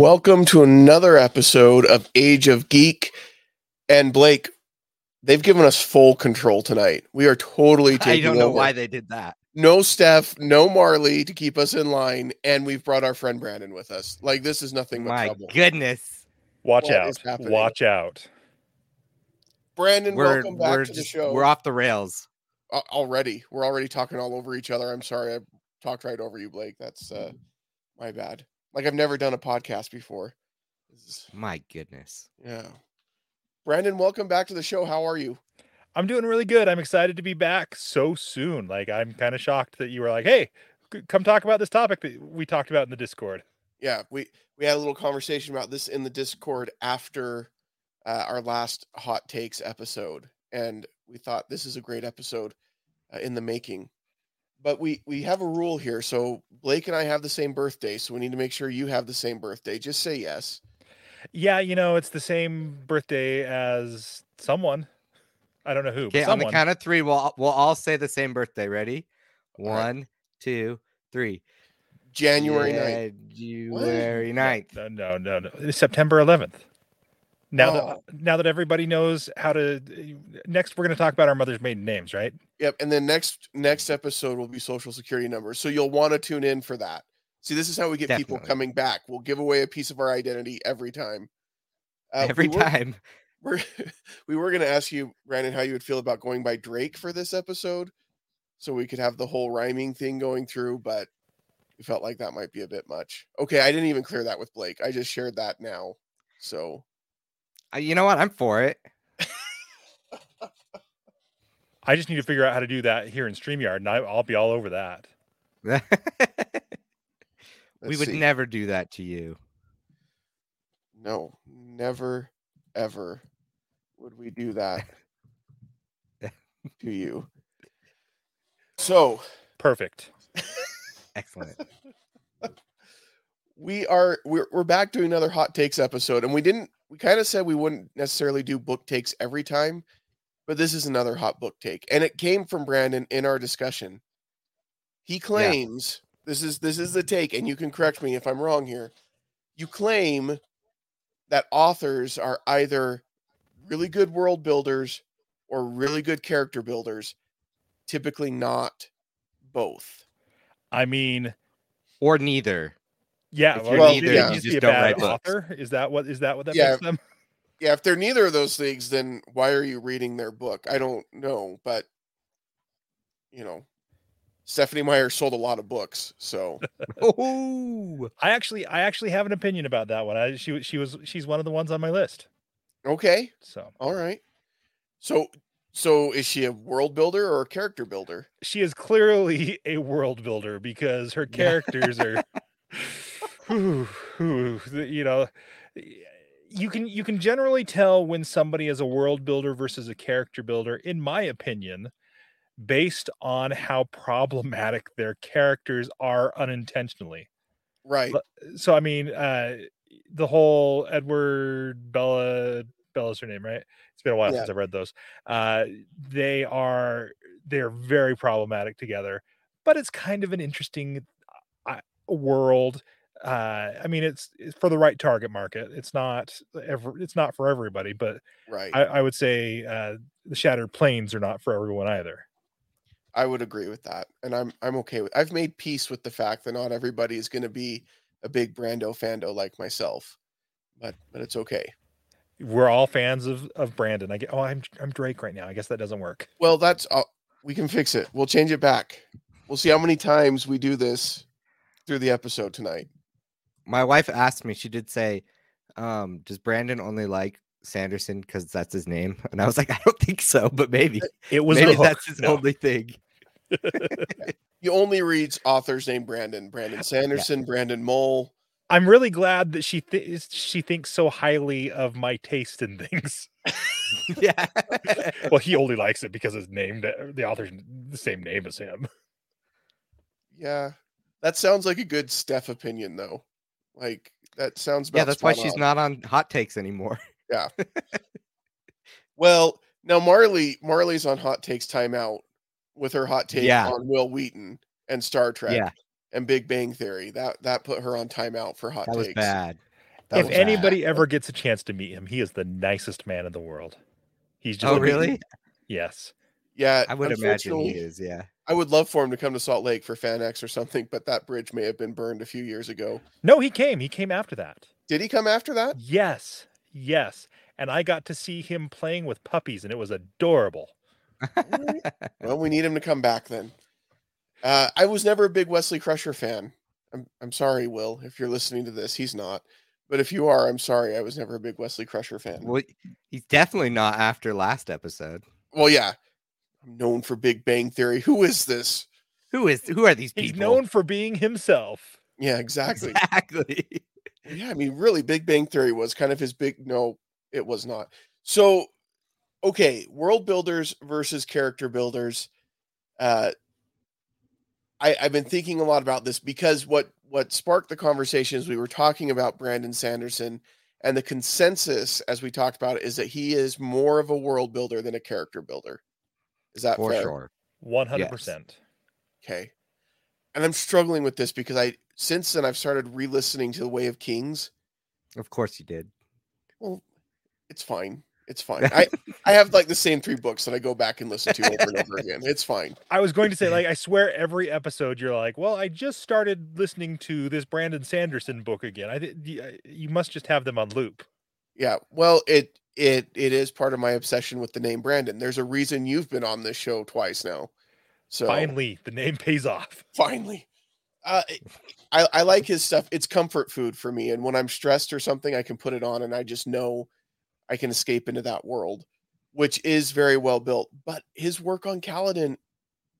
Welcome to another episode of Age of Geek. And Blake, they've given us full control tonight. We are totally taking over. I don't know over. why they did that. No Steph, no Marlee to keep us in line, and we've brought our friend Branden with us. Like this is nothing but My trouble. goodness. Watch What out. Watch out. Branden, We're welcome back to the show. we're off the rails. Al- already. We're already talking all over each other. I'm sorry, I talked right over you, Blake. That's uh my bad. Like I've never done a podcast before. My goodness. yeah. Branden, welcome back to the show. How are you? I'm doing really good. I'm excited to be back so soon. Like I'm kind of shocked that you were like, "Hey, come talk about this topic that we talked about in the Discord." yeah we we had a little conversation about this in the discord after uh, our last hot takes episode and we thought this is a great episode uh, in the making but we we have a rule here so blake and i have the same birthday so we need to make sure you have the same birthday just say yes Yeah, you know, it's the same birthday as someone. I don't know who. but Okay, on the count of three, we'll we'll all say the same birthday. Ready? All right. One, two, three. january 9th January 9th. No, no, no, no. It's September 11th. Now Oh. that now that everybody knows how to next we're going to talk about our mother's maiden names, right? yep and then next next episode will be social security numbers so you'll want to tune in for that see this is how we get people coming back we'll give away a piece of our identity every time Uh, Every we were- time. we're we were going to ask you branden how you would feel about going by drake for this episode so we could have the whole rhyming thing going through but we felt like that might be a bit much okay i didn't even clear that with blake i just shared that now so You know what? I'm for it. I just need to figure out how to do that here in StreamYard and I, I'll be all over that. we would see. never do that to you. no never ever would we do that to you so Perfect. Excellent. we are we're, we're back to another hot takes episode and we didn't we kind of said we wouldn't necessarily do book takes every time but this is another hot book take and it came from branden in our discussion. He claims this is this is the take and you can correct me if i'm wrong here. You claim that authors are either really good world builders or really good character builders typically not both. I mean, Or neither. Yeah, If well, you're you neither, could you just just be a don't bad write books. author. Is that what is that what that Yeah. makes them? yeah, if they're neither of those things, then why are you reading their book? I don't know, but you know, Stephenie Meyer sold a lot of books, so Oh, I actually I actually have an opinion about that one. I she was- she was she's one of the ones on my list. okay, So all right. So, so is she a world builder or a character builder? she is clearly a world builder because her characters are whew, whew, you know you can you can generally tell when somebody is a world builder versus a character builder in my opinion based on how problematic their characters are unintentionally Right. So i mean uh the whole edward bella bella's her name right it's been a while Yeah. since i've read those uh they are they're very problematic together but it's kind of an interesting uh, world uh i mean it's, it's for the right target market it's not ever it's not for everybody but Right. I, I would say uh the shattered plains are not for everyone either I would agree with that, and I'm I'm okay with. I've made peace with the fact that not everybody is going to be a big Brando fando like myself, but but it's okay. we're all fans of of branden i get oh i'm i'm drake right now i guess that doesn't work Well, that's uh, we can fix it. We'll change it back. We'll see how many times we do this through the episode tonight. My wife asked me. She did say, um, "Does Branden only like Sanderson because that's his name?" And I was like, "I don't think so, but maybe, it was maybe the that's his No. only thing." He only reads authors named Brandon, Brandon Sanderson, Brandon Mull. I'm really glad that she th- she thinks so highly of my taste in things. yeah, well, he only likes it because his name, the, the author's the same name as him. Yeah, that sounds like a good Steph opinion, though. Like that sounds. yeah. That's why spot she's on. not on hot takes anymore. Yeah. well, now Marlee Marlee's on hot takes timeout with her hot take Yeah. on Wil Wheaton and Star Trek Yeah, and Big Bang Theory. That that put her on timeout for hot that was takes. bad. That if was anybody ever gets a chance to meet him, he is the nicest man in the world. He's oh, just Oh, really? Yes. Yeah, I would imagine he is. Yeah. I would love for him to come to Salt Lake for FanX or something, but that bridge may have been burned a few years ago. No, he came. He came after that. Did he come after that? Yes. Yes. And I got to see him playing with puppies, and it was adorable. Well, we need him to come back then. Uh, I was never a big Wesley Crusher fan. I'm I'm sorry, Wil, if you're listening to this. He's not. But if you are, I'm sorry. I was never a big Wesley Crusher fan. well, he's definitely not after last episode. Well, yeah. I'm known for Big Bang Theory. Who is this? Who is? Who are these people? He's known for being himself. Yeah, exactly. Exactly. Yeah, I mean, really, Big Bang Theory was kind of his big. No, it was not. So, okay, world builders versus character builders. Uh, I, I've been thinking a lot about this because what what sparked the conversation is we were talking about Brandon Sanderson, and the consensus, as we talked about it, is that he is more of a world builder than a character builder. Is that For fair? sure. 100%. Okay. And I'm struggling with this because I since then I've started re-listening to The Way of Kings. Of course you did. Well, it's fine. It's fine. I I have like the same three books that I go back and listen to over and over again. It's fine. I was going to say, like, I swear every episode you're like, well, I just started listening to this Brandon Sanderson book again. I think you must just have them on loop. Yeah. Well, it it it is part of my obsession with the name Brandon. There's a reason you've been on this show twice now. So Finally, the name pays off. finally. Uh, I, I like his stuff. It's comfort food for me. And when I'm stressed or something, I can put it on and I just know I can escape into that world, which is very well built. But his work on Kaladin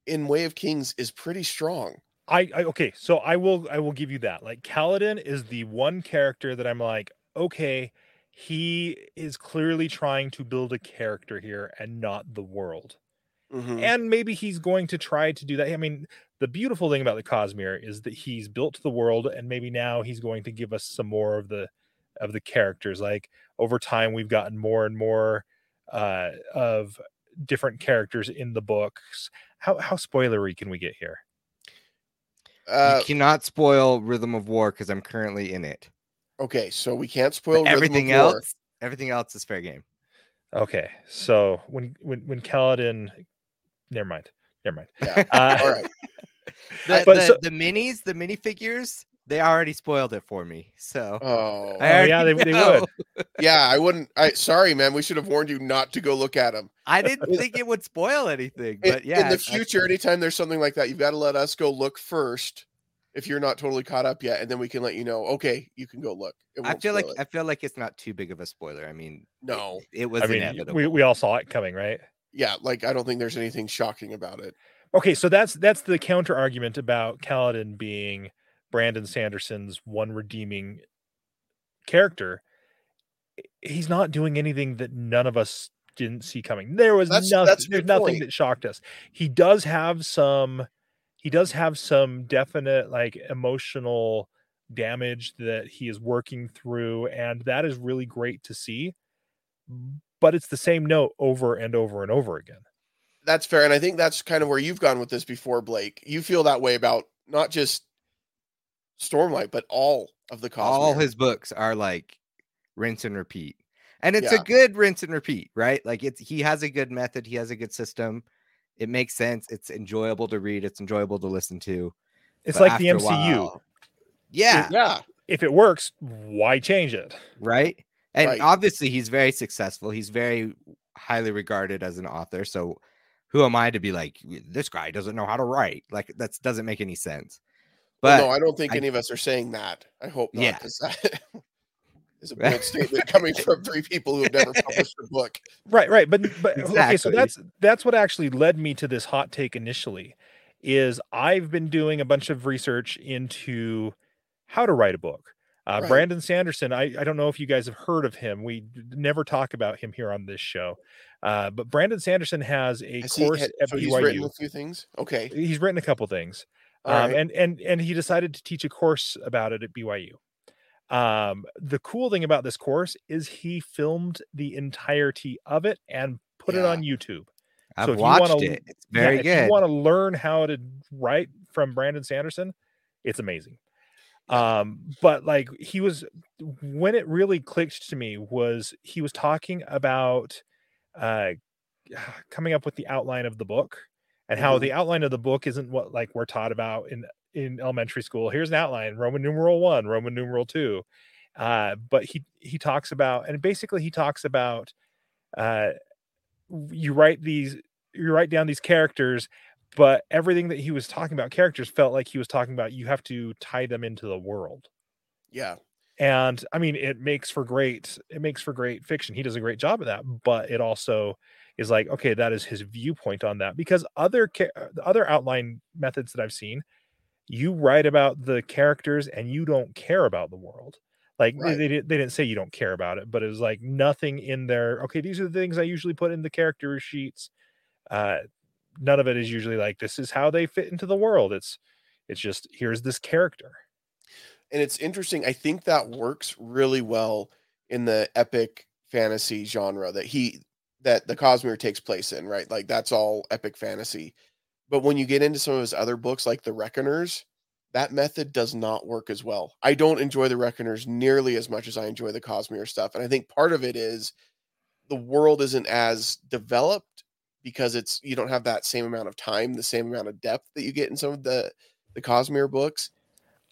in Way of Kings is pretty strong. I, I okay, so I will I will give you that. Like Kaladin is the one character that I'm like, okay, he is clearly trying to build a character here and not the world. Mhm. And maybe he's going to try to do that. I mean, the beautiful thing about the Cosmere is that he's built the world and maybe now he's going to give us some more of the of the characters. Like over time we've gotten more and more uh of different characters in the books. How how spoilery can we get here? Uh, you cannot spoil Rhythm of War because I'm currently in it. Okay, so we can't spoil Rhythm of everything War. else, everything else is fair game. Okay, so when when when Kaladin, never mind, never mind. Yeah. Uh, All right. The, But the, so- the minis, the minifigures, they already spoiled it for me. So Oh, I already yeah, they- they would. yeah. I wouldn't. I sorry, man. We should have warned you not to go look at them. I didn't think it would spoil anything, but yeah, in the future, anytime there's something like that, you've got to let us go look first. If you're not totally caught up yet, and then we can let you know. Okay, you can go look. I feel like it. I feel like it's not too big of a spoiler. I mean, no. it, it was I mean, inevitable. we, we all saw it coming, right? Yeah, like I don't think there's anything shocking about it. Okay, so that's that's the counter argument about Kaladin being Brandon Sanderson's one redeeming character. He's not doing anything that none of us didn't see coming. There was That's- nothing. that's there's nothing point. that shocked us. He does have some. He does have some definite like emotional damage that he is working through, and that is really great to see. But it's the same note over and over and over again. That's fair, and I think that's kind of where you've gone with this before, Blake. You feel that way about not just Stormlight, but all of the Cosmere. all his books are like rinse and repeat and it's Yeah. a good rinse and repeat right like it's he has a good method he has a good system it makes sense it's enjoyable to read it's enjoyable to listen to It's but like the MCU. while- yeah yeah, If it works, why change it? right and Right. obviously he's very successful he's very highly regarded as an author so who am i to be like this guy doesn't know how to write like that doesn't make any sense Well, but no, I don't think I- any of us are saying that. I hope not. Yeah. 'cause that is a bold statement coming from three people who have never published a book. Right, right. But but okay, so that's that's what actually led me to this hot take initially. Is I've been doing a bunch of research into how to write a book. Uh, Right. Brandon Sanderson, I, I don't know if you guys have heard of him. We never talk about him here on this show. Uh, but Brandon Sanderson has a Has he course had- at so he's written BYU. a few things. Okay, He's written a couple things. um, right. and and and he decided to teach a course about it at BYU. Um, the cool thing about this course is he filmed the entirety of it and put it on YouTube. i've so if you watched wanna- it it's very yeah, good If you want to learn how to write from Brandon Sanderson, it's amazing. Um, but like he was when it really clicked to me was he was talking about uh coming up with the outline of the book and how Mhm. the outline of the book isn't what like we're taught about in in elementary school. Here's an outline: Roman numeral one, Roman numeral two. Uh, but he he talks about, and basically he talks about, uh, you write these, you write down these characters, but everything that he was talking about characters felt like he was talking about you have to tie them into the world Yeah. and i mean it makes for great it makes for great fiction he does a great job of that but it also is like okay that is his viewpoint on that because other the other outline methods that i've seen you write about the characters and you don't care about the world. Like they- Right. they, didn't they didn't say you don't care about it but it was like nothing in there okay these are the things i usually put in the character sheets. Uh none of it is usually like this is how they fit into the world. It's it's just here's this character. And it's interesting i think that works really well in the epic fantasy genre that he that the cosmere takes place in right? Like that's all epic fantasy but when you get into some of his other books like the reckoners that method does not work as well i don't enjoy the reckoners nearly as much as i enjoy the cosmere stuff and i think part of it is the world isn't as developed because it's you don't have that same amount of time the same amount of depth that you get in some of the the cosmere books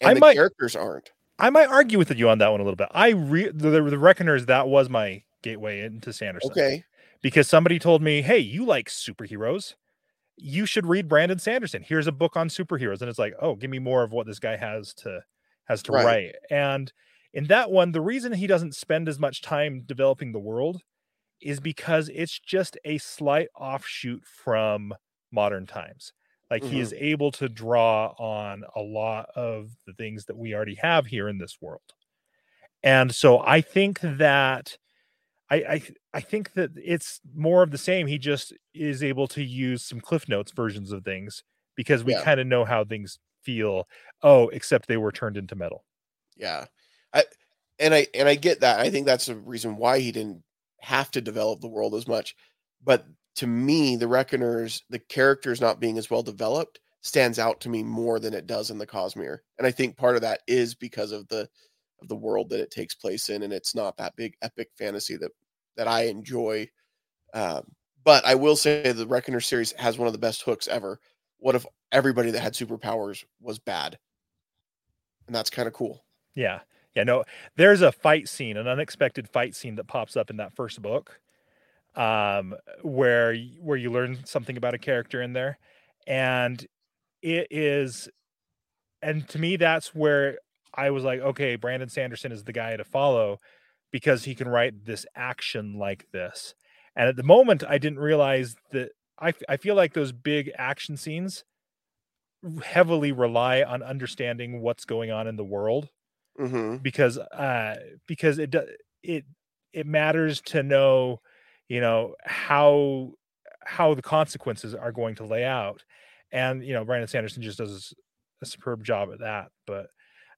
and I the might- characters aren't I might argue with you on that one a little bit. I re the, the Reckoners that was my gateway into Sanderson. Okay. Because somebody told me, "Hey, you like superheroes? You should read Brandon Sanderson. Here's a book on superheroes." And it's like, "Oh, give me more of what this guy has to has to Right. write." And in that one, the reason he doesn't spend as much time developing the world is because it's just a slight offshoot from modern times. Like he is mm-hmm. able to draw on a lot of the things that we already have here in this world. And so I think that I I, I think that it's more of the same. He just is able to use some Cliff Notes versions of things because we Yeah. kind of know how things feel. Oh, except they were turned into metal. Yeah. I and I and I get that. I think that's the reason why he didn't have to develop the world as much. But to me, the Reckoners, the characters not being as well developed stands out to me more than it does in the Cosmere. And I think part of that is because of the of the world that it takes place in and it's not that big epic fantasy that that I enjoy. Um, but I will say the Reckoner series has one of the best hooks ever. What if everybody that had superpowers was bad? And that's kind of cool. Yeah. Yeah, no. There's a fight scene, an unexpected fight scene that pops up in that first book. Um where where you learn something about a character in there and it is and to me that's where I was like, okay, Brandon Sanderson is the guy to follow because he can write this action like this. And at the moment I didn't realize that I f- I feel like those big action scenes heavily rely on understanding what's going on in the world Mm-hmm. because uh because it it it matters to know you know how how the consequences are going to lay out and you know brandon sanderson just does a superb job at that but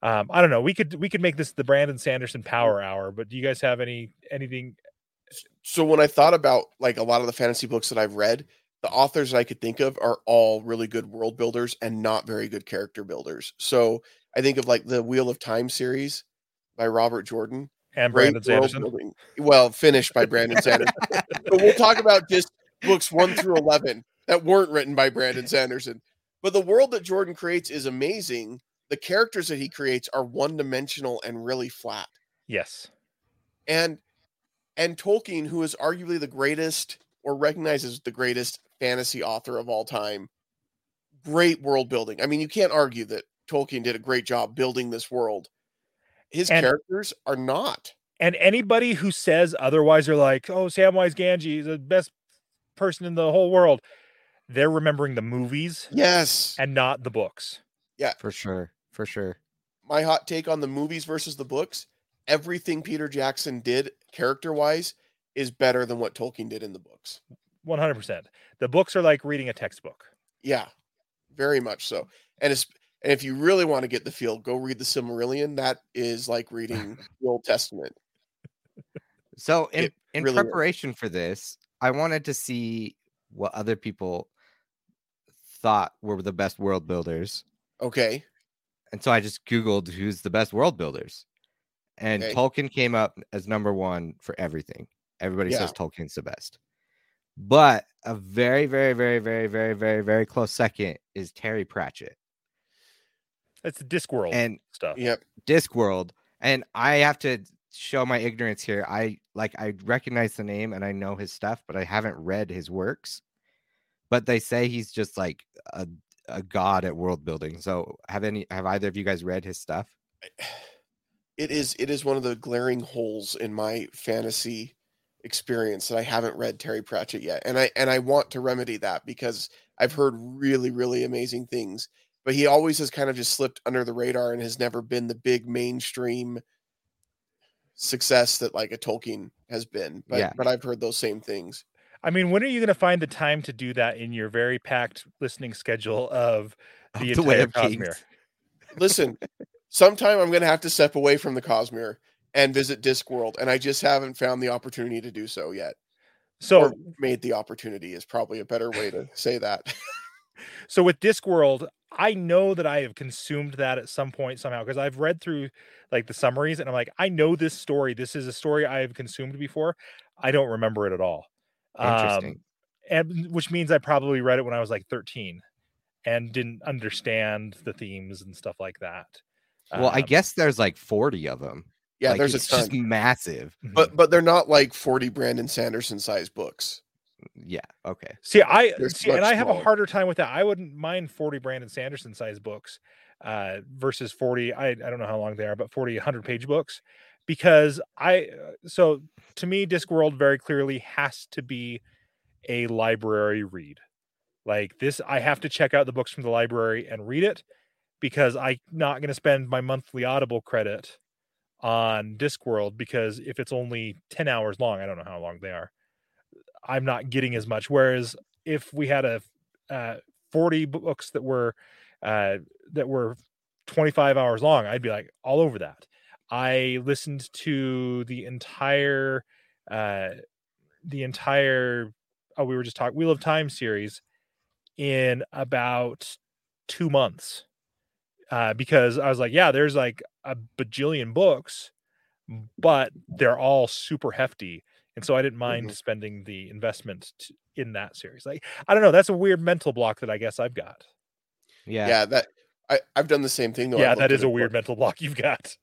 um i don't know we could we could make this the brandon sanderson power hour but do you guys have any anything so when I thought about like a lot of the fantasy books that I've read, the authors I could think of are all really good world builders and not very good character builders. So I think of like the Wheel of Time series by Robert Jordan. and Great brandon sanderson building. Well, finished by Brandon Sanderson. but we'll talk about just books one through eleven that weren't written by Brandon Sanderson. But the world that Jordan creates is amazing. The characters that he creates are one dimensional and really flat. yes and and Tolkien, who is arguably the greatest or recognizes the greatest fantasy author of all time, great world building. I mean, you can't argue that Tolkien did a great job building this world. His And- characters are not. and anybody who says otherwise are like oh samwise gamgee is the best person in the whole world they're remembering the movies Yes. and not the books Yeah. for sure, for sure. My hot take on the movies versus the books, everything Peter Jackson did character wise is better than what Tolkien did in the books. 100% the books are like reading a textbook Yeah, very much so. And it's and if you really want to get the feel, go read the Silmarillion. That is like reading the Old Testament. So in It in really is. preparation for this, I wanted to see what other people thought were the best world builders. Okay. And so I just Googled who's the best world builders. And Okay. Tolkien came up as number one for everything. Everybody Yeah. says Tolkien's the best. But a very, very, very, very, very, very, very close second is Terry Pratchett It's the Discworld and stuff. Yep. Discworld. And I have to show my ignorance here. I like I recognize the name and I know his stuff, but I haven't read his works. But they say he's just like a, a god at world building. So have any have either of you guys read his stuff? It is it is one of the glaring holes in my fantasy experience that I haven't read Terry Pratchett yet. And I and I want to remedy that because I've heard really, really amazing things. But he always has kind of just slipped under the radar and has never been the big mainstream success that like a Tolkien has been. But Yeah. but I've heard those same things. I mean, when are you going to find the time to do that in your very packed listening schedule of the, Of the entire Cosmere? Listen, sometime I'm gonna have to step away from the Cosmere and visit Discworld, and I just haven't found the opportunity to do so yet. So, or made the opportunity is probably a better way to say that. so with Discworld, I know that I have consumed that at some point somehow because I've read through like the summaries and I'm like, I know this story. This is a story I have consumed before. I don't remember it at all. Interesting. Um, and which means I probably read it when I was like 13 and didn't understand the themes and stuff like that. well, I Um, guess there's like 40 of them. Yeah, Like, there's a ton. just massive. mhm. but but they're not like 40 Brandon Sanderson size books. Yeah. Okay. See, I They're see, and I have a harder time with that. I wouldn't mind 40 Brandon Sanderson size books uh, versus 40. I, I don't know how long they are, but 40 100 page books because I uh, so to me, Discworld very clearly has to be a library read. Like this, I have to check out the books from the library and read it because I'm not going to spend my monthly Audible credit on Discworld because if it's only 10 hours long, I don't know how long they are. I'm not getting as much. Whereas if we had a uh, 40 books that were uh, that were 25 hours long, I'd be like all over that. I listened to the entire uh, the entire oh we were just talking Wheel of Time series in about two months uh, because I was like, yeah, there's like a bajillion books, but they're all super hefty, and so I didn't mind spending the investment t- in that series. Like, I don't know, that's a weird mental block that I guess I've got. Yeah. Yeah, that I, I've done the same thing though. yeah, I've that looked is at a weird for- mental block you've got.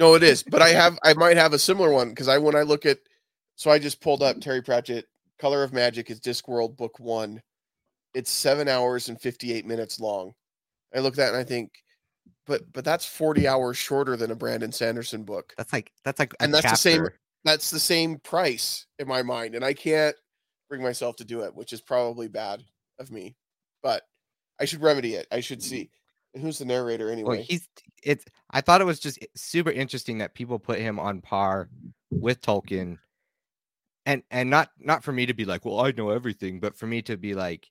No, it is, but I have I might have a similar one because I when I look at so I just pulled up Terry Pratchett, Color of Magic is Discworld Book One. It's seven hours and 58 minutes long. I look at that and I think, but but that's 40 hours shorter than a Brandon Sanderson book. That's like that's like And that's the same- That's the same price in my mind, and I can't bring myself to do it, which is probably bad of me. But I should remedy it. I should see. Who's the narrator Well, anyway? he's it's. I thought it was just super interesting that people put him on par with Tolkien, and and not not for me to be like, well, I know everything, but for me to be like,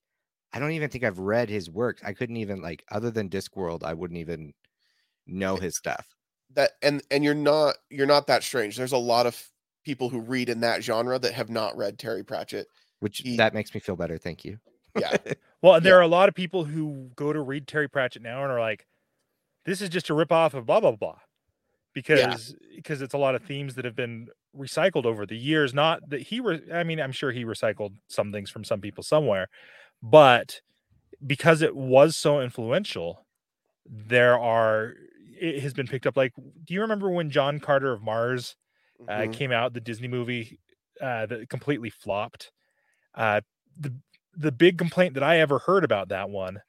I don't even think I've read his works. I couldn't even like, other than Discworld, I wouldn't even know his stuff. that and and you're not you're not that strange. There's a lot of people who read in that genre that have not read Terry Pratchett. Which He- that makes me feel better. Thank you. Yeah. Well, there Yeah. are a lot of people who go to read Terry Pratchett now and are like, "This is just a ripoff of blah blah blah," because because it's a lot of themes that have been recycled over the years. Not that he, re- I mean, I'm sure he recycled some things from some people somewhere, but because it was so influential, there are it has been picked up. Like, do you remember when John Carter of Mars uh, Mhm. came out, the Disney movie uh, that completely flopped. Uh, the the big complaint that I ever heard about that one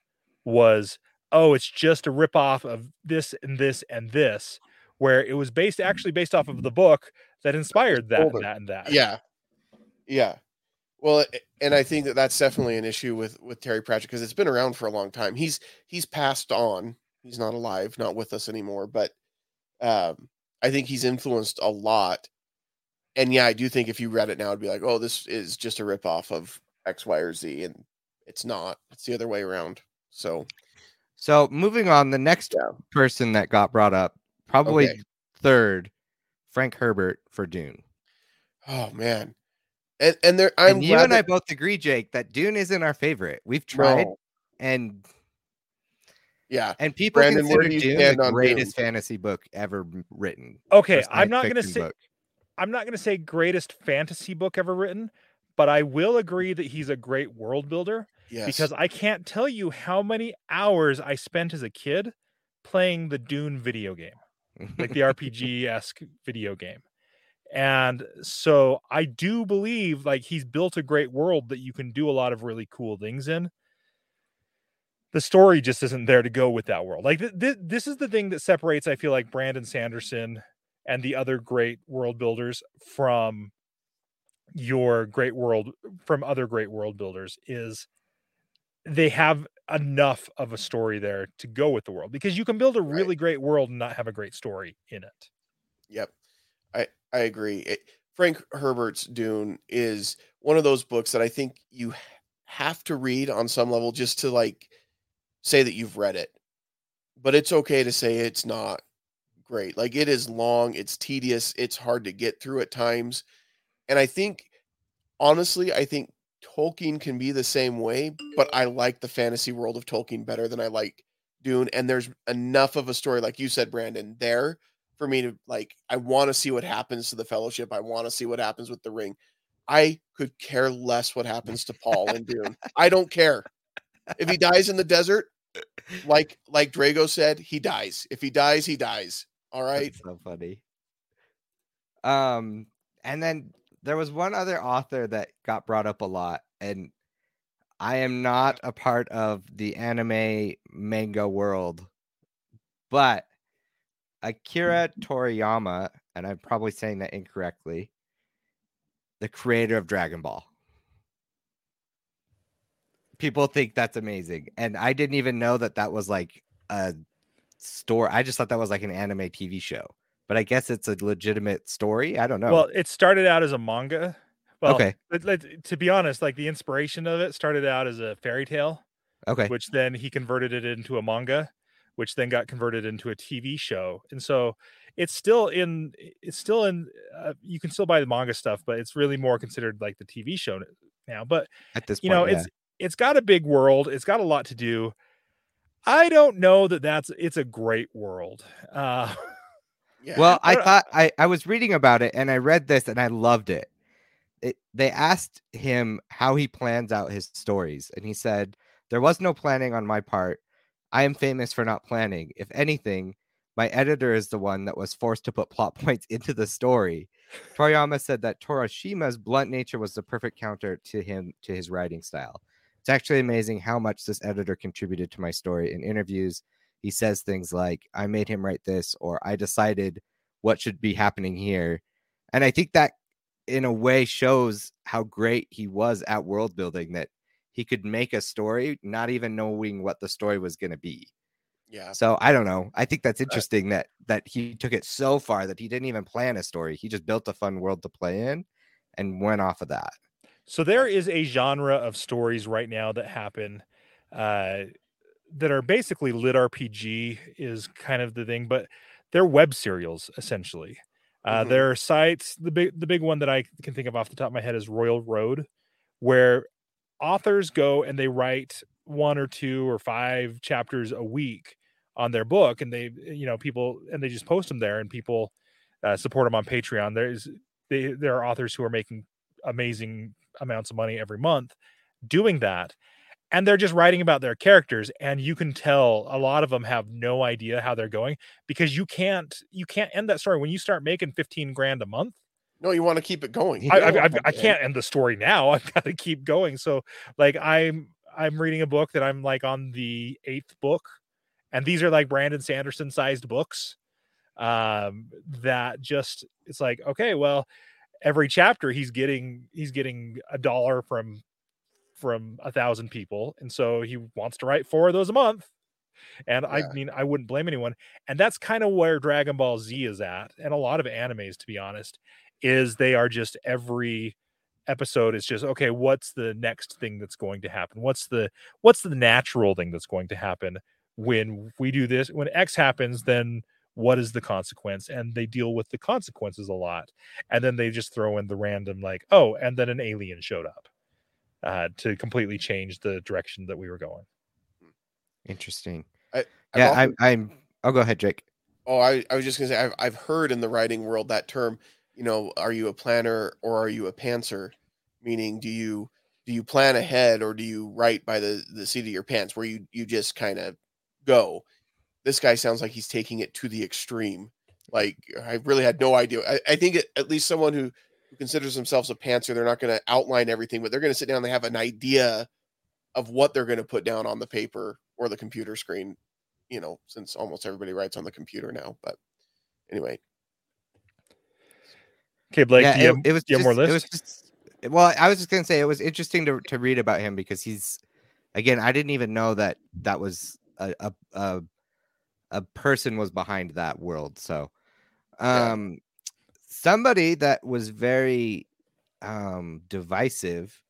was, oh, it's just a ripoff of this and this and this, where it was based actually based off of the book that inspired that, Older. and that, and that. Yeah. Yeah. Well, and I think that that's definitely an issue with with Terry Pratchett because it's been around for a long time. He's he's passed on. He's not alive, not with us anymore, but um I think he's influenced a lot. And yeah, I do think if you read it now it'd be like, "Oh, this is just a ripoff of X, Y, or Z," and it's not. It's the other way around. So, So moving on, the next Yeah. person that got brought up, probably Okay. third, Frank Herbert for Dune. oh man. And and there I'm and you glad and I both agree, Jake, that Dune isn't our favorite. We've tried, No. and Yeah. And people Branden, consider Dune the greatest Dune? fantasy book ever written. Okay, I'm not going to say book. I'm not going to say greatest fantasy book ever written, but I will agree that he's a great world builder Yes. because I can't tell you how many hours I spent as a kid playing the Dune video game, like the RPG esque video game. And so I do believe like he's built a great world that you can do a lot of really cool things in. The story just isn't there to go with that world. Like th- th- this is the thing that separates I feel like Brandon Sanderson and the other great world builders from your great world from other great world builders is they have enough of a story there to go with the world because you can build a Right. really great world and not have a great story in it. Yep. I I agree. It, Frank Herbert's Dune is one of those books that I think you have to read on some level just to like say that you've read it. But it's okay to say it's not great. Like it is long, it's tedious, it's hard to get through at times. And I think honestly, I think Tolkien can be the same way, but I like the fantasy world of Tolkien better than I like Dune and there's enough of a story like you said Branden there for me to like I want to see what happens to the fellowship. I want to see what happens with the ring. I could care less what happens to Paul and Dune. I don't care. If he dies in the desert, like like Drago said, he dies. If he dies, he dies. All right. That's so funny. Um, and then there was one other author that got brought up a lot, and I am not a part of the anime manga world, but Akira mm-hmm. Toriyama, and I'm probably saying that incorrectly, the creator of Dragon Ball. People think that's amazing, and I didn't even know that that was like a store. I just thought that was like an anime TV show, but I guess it's a legitimate story. I don't know. Well, it started out as a manga. Well, Okay. let- let- to be honest, like the inspiration of it started out as a fairy tale, okay, which then he converted it into a manga, which then got converted into a TV show. And so it's still in it's still in uh, you can still buy the manga stuff, but it's really more considered like the TV show now. But at this point, you know, yeah. it's it's got a big world, it's got a lot to do. I don't know that that's it's a great world. Uh Yeah. Well, I thought I, I was reading about it and I read this and I loved it. it. They asked him how he plans out his stories, and he said, There was no planning on my part. I am famous for not planning. If anything, my editor is the one that was forced to put plot points into the story. Toriyama said that Torishima's blunt nature was the perfect counter to him to his writing style. It's actually amazing how much this editor contributed to my story in interviews he says things like i made him write this or i decided what should be happening here and i think that in a way shows how great he was at world building that he could make a story not even knowing what the story was going to be. Yeah. so i don't know. I think that's interesting that that he took it so far that he didn't even plan a story. He just built a fun world to play in and went off of that. So there is a genre of stories right now that happen uh, that are basically lit RPG is kind of the thing, but they're web serials essentially. Uh, Mhm. There are sites. The big the big one that I can think of off the top of my head is Royal Road, where authors go and they write one or two or five chapters a week on their book, and they you know people and they just post them there, and people uh, support them on Patreon. There's they, there are authors who are making amazing amounts of money every month doing that and they're just writing about their characters and you can tell a lot of them have no idea how they're going because you can't you can't end that story. When you start making 15 grand a month No, you want to keep it going. I, I, I, I can't end the story now. I've got to keep going. So like i'm i'm reading a book that i'm like on the eighth book and these are like brandon sanderson sized books um that just it's like okay well every chapter he's getting he's getting a dollar from from a thousand people and so he wants to write four of those a month. And Yeah. i mean i wouldn't blame anyone. And that's kind of where dragon ball z is at and a lot of animes to be honest is they are just every episode is just okay what's the next thing that's going to happen? What's the what's the natural thing that's going to happen when we do this? When x happens then what is the consequence? And they deal with the consequences a lot. And then they just throw in the random like oh and then an alien showed up uh, to completely change the direction that we were going Interesting. I've yeah, often- I'm. I'm. I'll go ahead, Jake. Oh, I, I was just gonna say I've I've heard in the writing world that term. You know, are you a planner or are you a pantser? Meaning, do you do you plan ahead or do you write by the the seat of your pants, where you you just kind of go? This guy sounds like he's taking it to the extreme. Like I really had no idea. I, I think it, at least someone who who considers themselves a pantser, they're not going to outline everything, but they're going to sit down. and They have an idea of what they're going to put down on the paper or the computer screen you know, since almost everybody writes on the computer now. But anyway, Okay, Blake, yeah, do you, it, have, it was do you just, have more It was just, well, I was just gonna say it was interesting to to read about him because he's again, I didn't even know that that was a a a, a person was behind that world. So, Yeah. Um, somebody that was very um divisive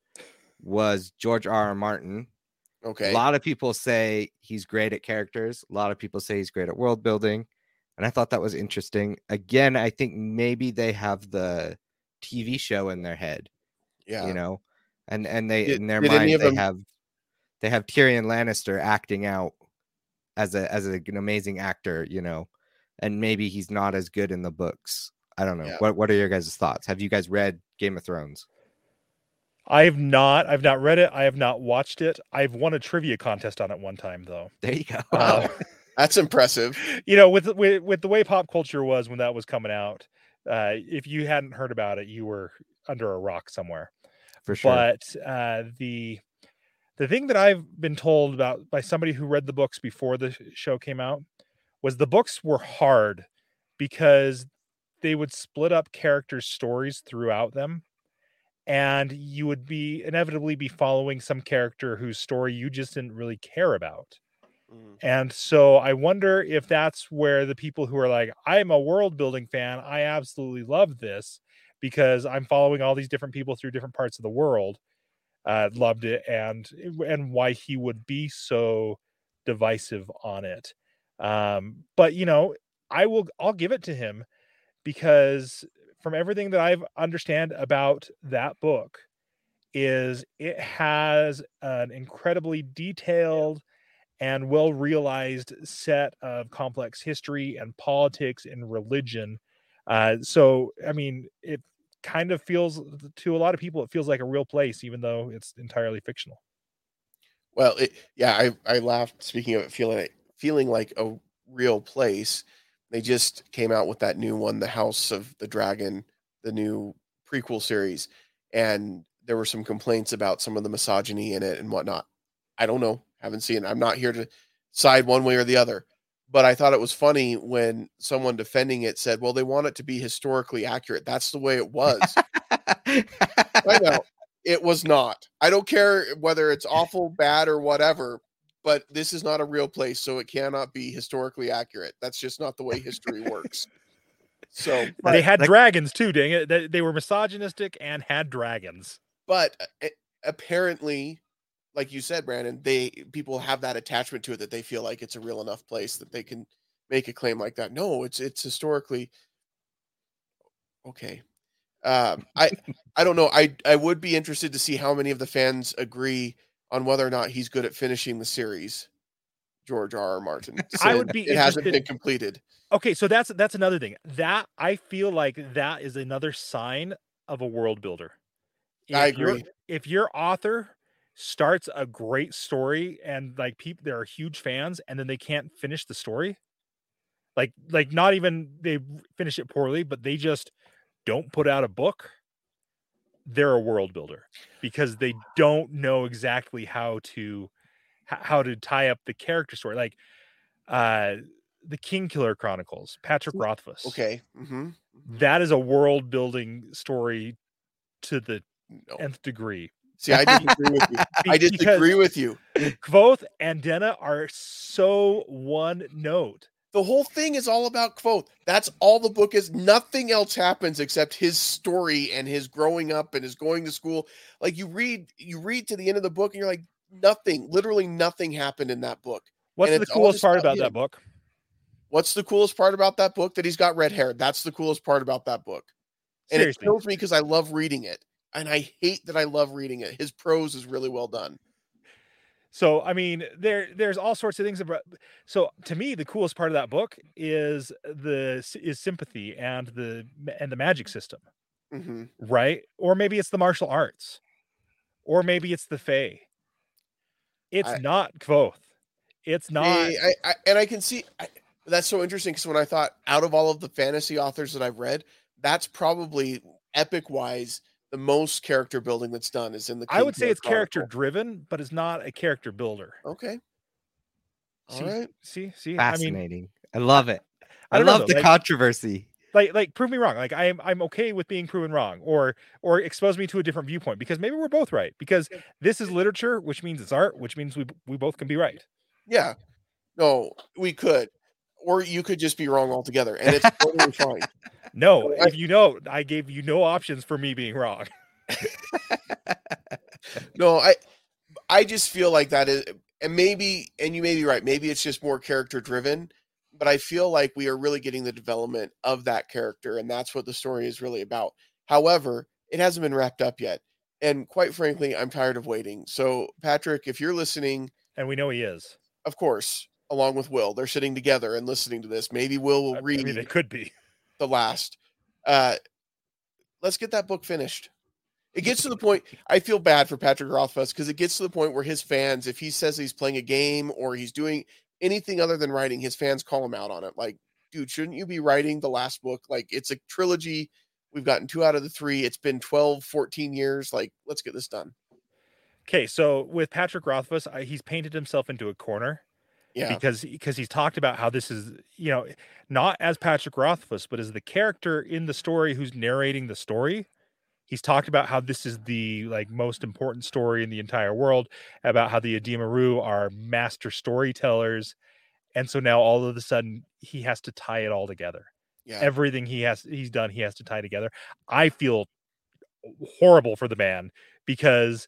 was George R. R. Martin. okay. A lot of people say he's great at characters. A lot of people say he's great at world building. And I thought that was interesting. Again, I think maybe they have the TV show in their head, yeah. you know, and and they Did- in their mind they them- have they have Tyrion Lannister acting out as a as a, an amazing actor, you know, and maybe he's not as good in the books. I don't know. Yeah. What what are your guys' thoughts? Have you guys read Game of Thrones? I've not. I've not read it. I have not watched it. I've won a trivia contest on it one time though. There you go. Uh, That's impressive. you know, with with with the way pop culture was when that was coming out, uh, if you hadn't heard about it, you were under a rock somewhere. For sure. But uh, the the thing that I've been told about by somebody who read the books before the show came out was the books were hard because they would split up characters' stories throughout them, and you would be inevitably be following some character whose story you just didn't really care about. Mm. And so I wonder if that's where the people who are like, I'm a world building fan, I absolutely love this because I'm following all these different people through different parts of the world, uh, loved it, and and why he would be so divisive on it. Um, but you know, I will I'll give it to him because from everything that I've understand about that book is it has an incredibly detailed and well realized set of complex history and politics and religion. Uh, so, I mean, it kind of feels to a lot of people, it feels like a real place, even though it's entirely fictional. Well, it, yeah, I I laughed. Speaking of it, feeling feeling like a real place. They just came out with that new one, The House of the Dragon, the new prequel series, and there were some complaints about some of the misogyny in it and whatnot. I don't know, haven't seen. it. I'm not here to side one way or the other, but I thought it was funny when someone defending it said, "Well, they want it to be historically accurate. That's the way it was." I know it was not. I don't care whether it's awful, bad, or whatever, but this is not a real place, so it cannot be historically accurate. That's just not the way history works. So, they had like- dragons too, dang it. They, they were misogynistic and had dragons. but uh, apparently, like you said, Branden, they people have that attachment to it that they feel like it's a real enough place that they can make a claim like that. No, it's it's historically okay. Um, I I don't know. I I would be interested to see how many of the fans agree on whether or not he's good at finishing the series. George R. R. Martin. I would be It hasn't been completed. Okay, so that's that's another thing. That I feel like that is another sign of a world builder. I If your- agree. If your author starts a great story and like people there are huge fans and then they can't finish the story, like like not even they finish it poorly, but they just don't put out a book, they're a world builder because they don't know exactly how to how to tie up the character story. Like uh the Kingkiller Chronicles, Patrick Rothfuss. Okay. hmm That is a world building story to the No. nth degree. See, I disagree with you. I disagree with you. Kvothe and Denna are so one note. The whole thing is all about Kvothe. That's all the book is. Nothing else happens except his story and his growing up and his going to school. Like you read, you read to the end of the book and you're like, nothing, literally nothing happened in that book. What's And the coolest part about about that book? What's the coolest part about that book? That he's got red hair. That's the coolest part about that book. And Seriously. it kills me because I love reading it. And I hate that I love reading it. His prose is really well done. So I mean, there there's all sorts of things about. So to me, the coolest part of that book is the is sympathy and the and the magic system, hmm right? Or maybe it's the martial arts, or maybe it's the Fae. It's I- not both. It's not. I, I, I, and I can see I, that's so interesting because when I thought out of all of the fantasy authors that I've read, that's probably epic wise the most character building that's done is in the. I would say it's character driven, but it's not a character builder. Okay. All See, right. see, see. I mean, Fascinating. I, love it. I I, don't know, love the like- controversy. like like prove me wrong like i'm i'm okay with being proven wrong or or expose me to a different viewpoint because maybe we're both right because this is literature which means it's art which means we we both can be right Yeah. No, we could, or you could just be wrong altogether, and it's totally fine. No if you know i gave you no options for me being wrong No, I, I just feel like that is, and maybe, and you may be right. Maybe it's just more character driven, but I feel like we are really getting the development of that character, and that's what the story is really about. However, it hasn't been wrapped up yet, and quite frankly, I'm tired of waiting. So, Patrick, if you're listening, and we know he is of course, along with Wil, they're sitting together and listening to this. Maybe Wil will I- read mean they could be the last. Uh, let's get that book finished. It gets to the point. I feel bad for Patrick Rothfuss because it gets to the point where his fans, if he says he's playing a game or he's doing anything other than writing, his fans call him out on it. Like, dude, shouldn't you be writing the last book? Like, it's a trilogy. We've gotten two out of the three. It's been 12, 14 years. Like, let's get this done. okay so with patrick rothfuss I, he's painted himself into a corner Yeah. because because he's talked about how this is you know eh, not as Patrick Rothfuss, but as the character in the story who's narrating the story. He's talked about how this is the like most important story in the entire world, about how the Edema Ruh are master storytellers, and so now all of a sudden he has to tie it all together. Yeah. Everything he has he's done, he has to tie together. I feel horrible for the man because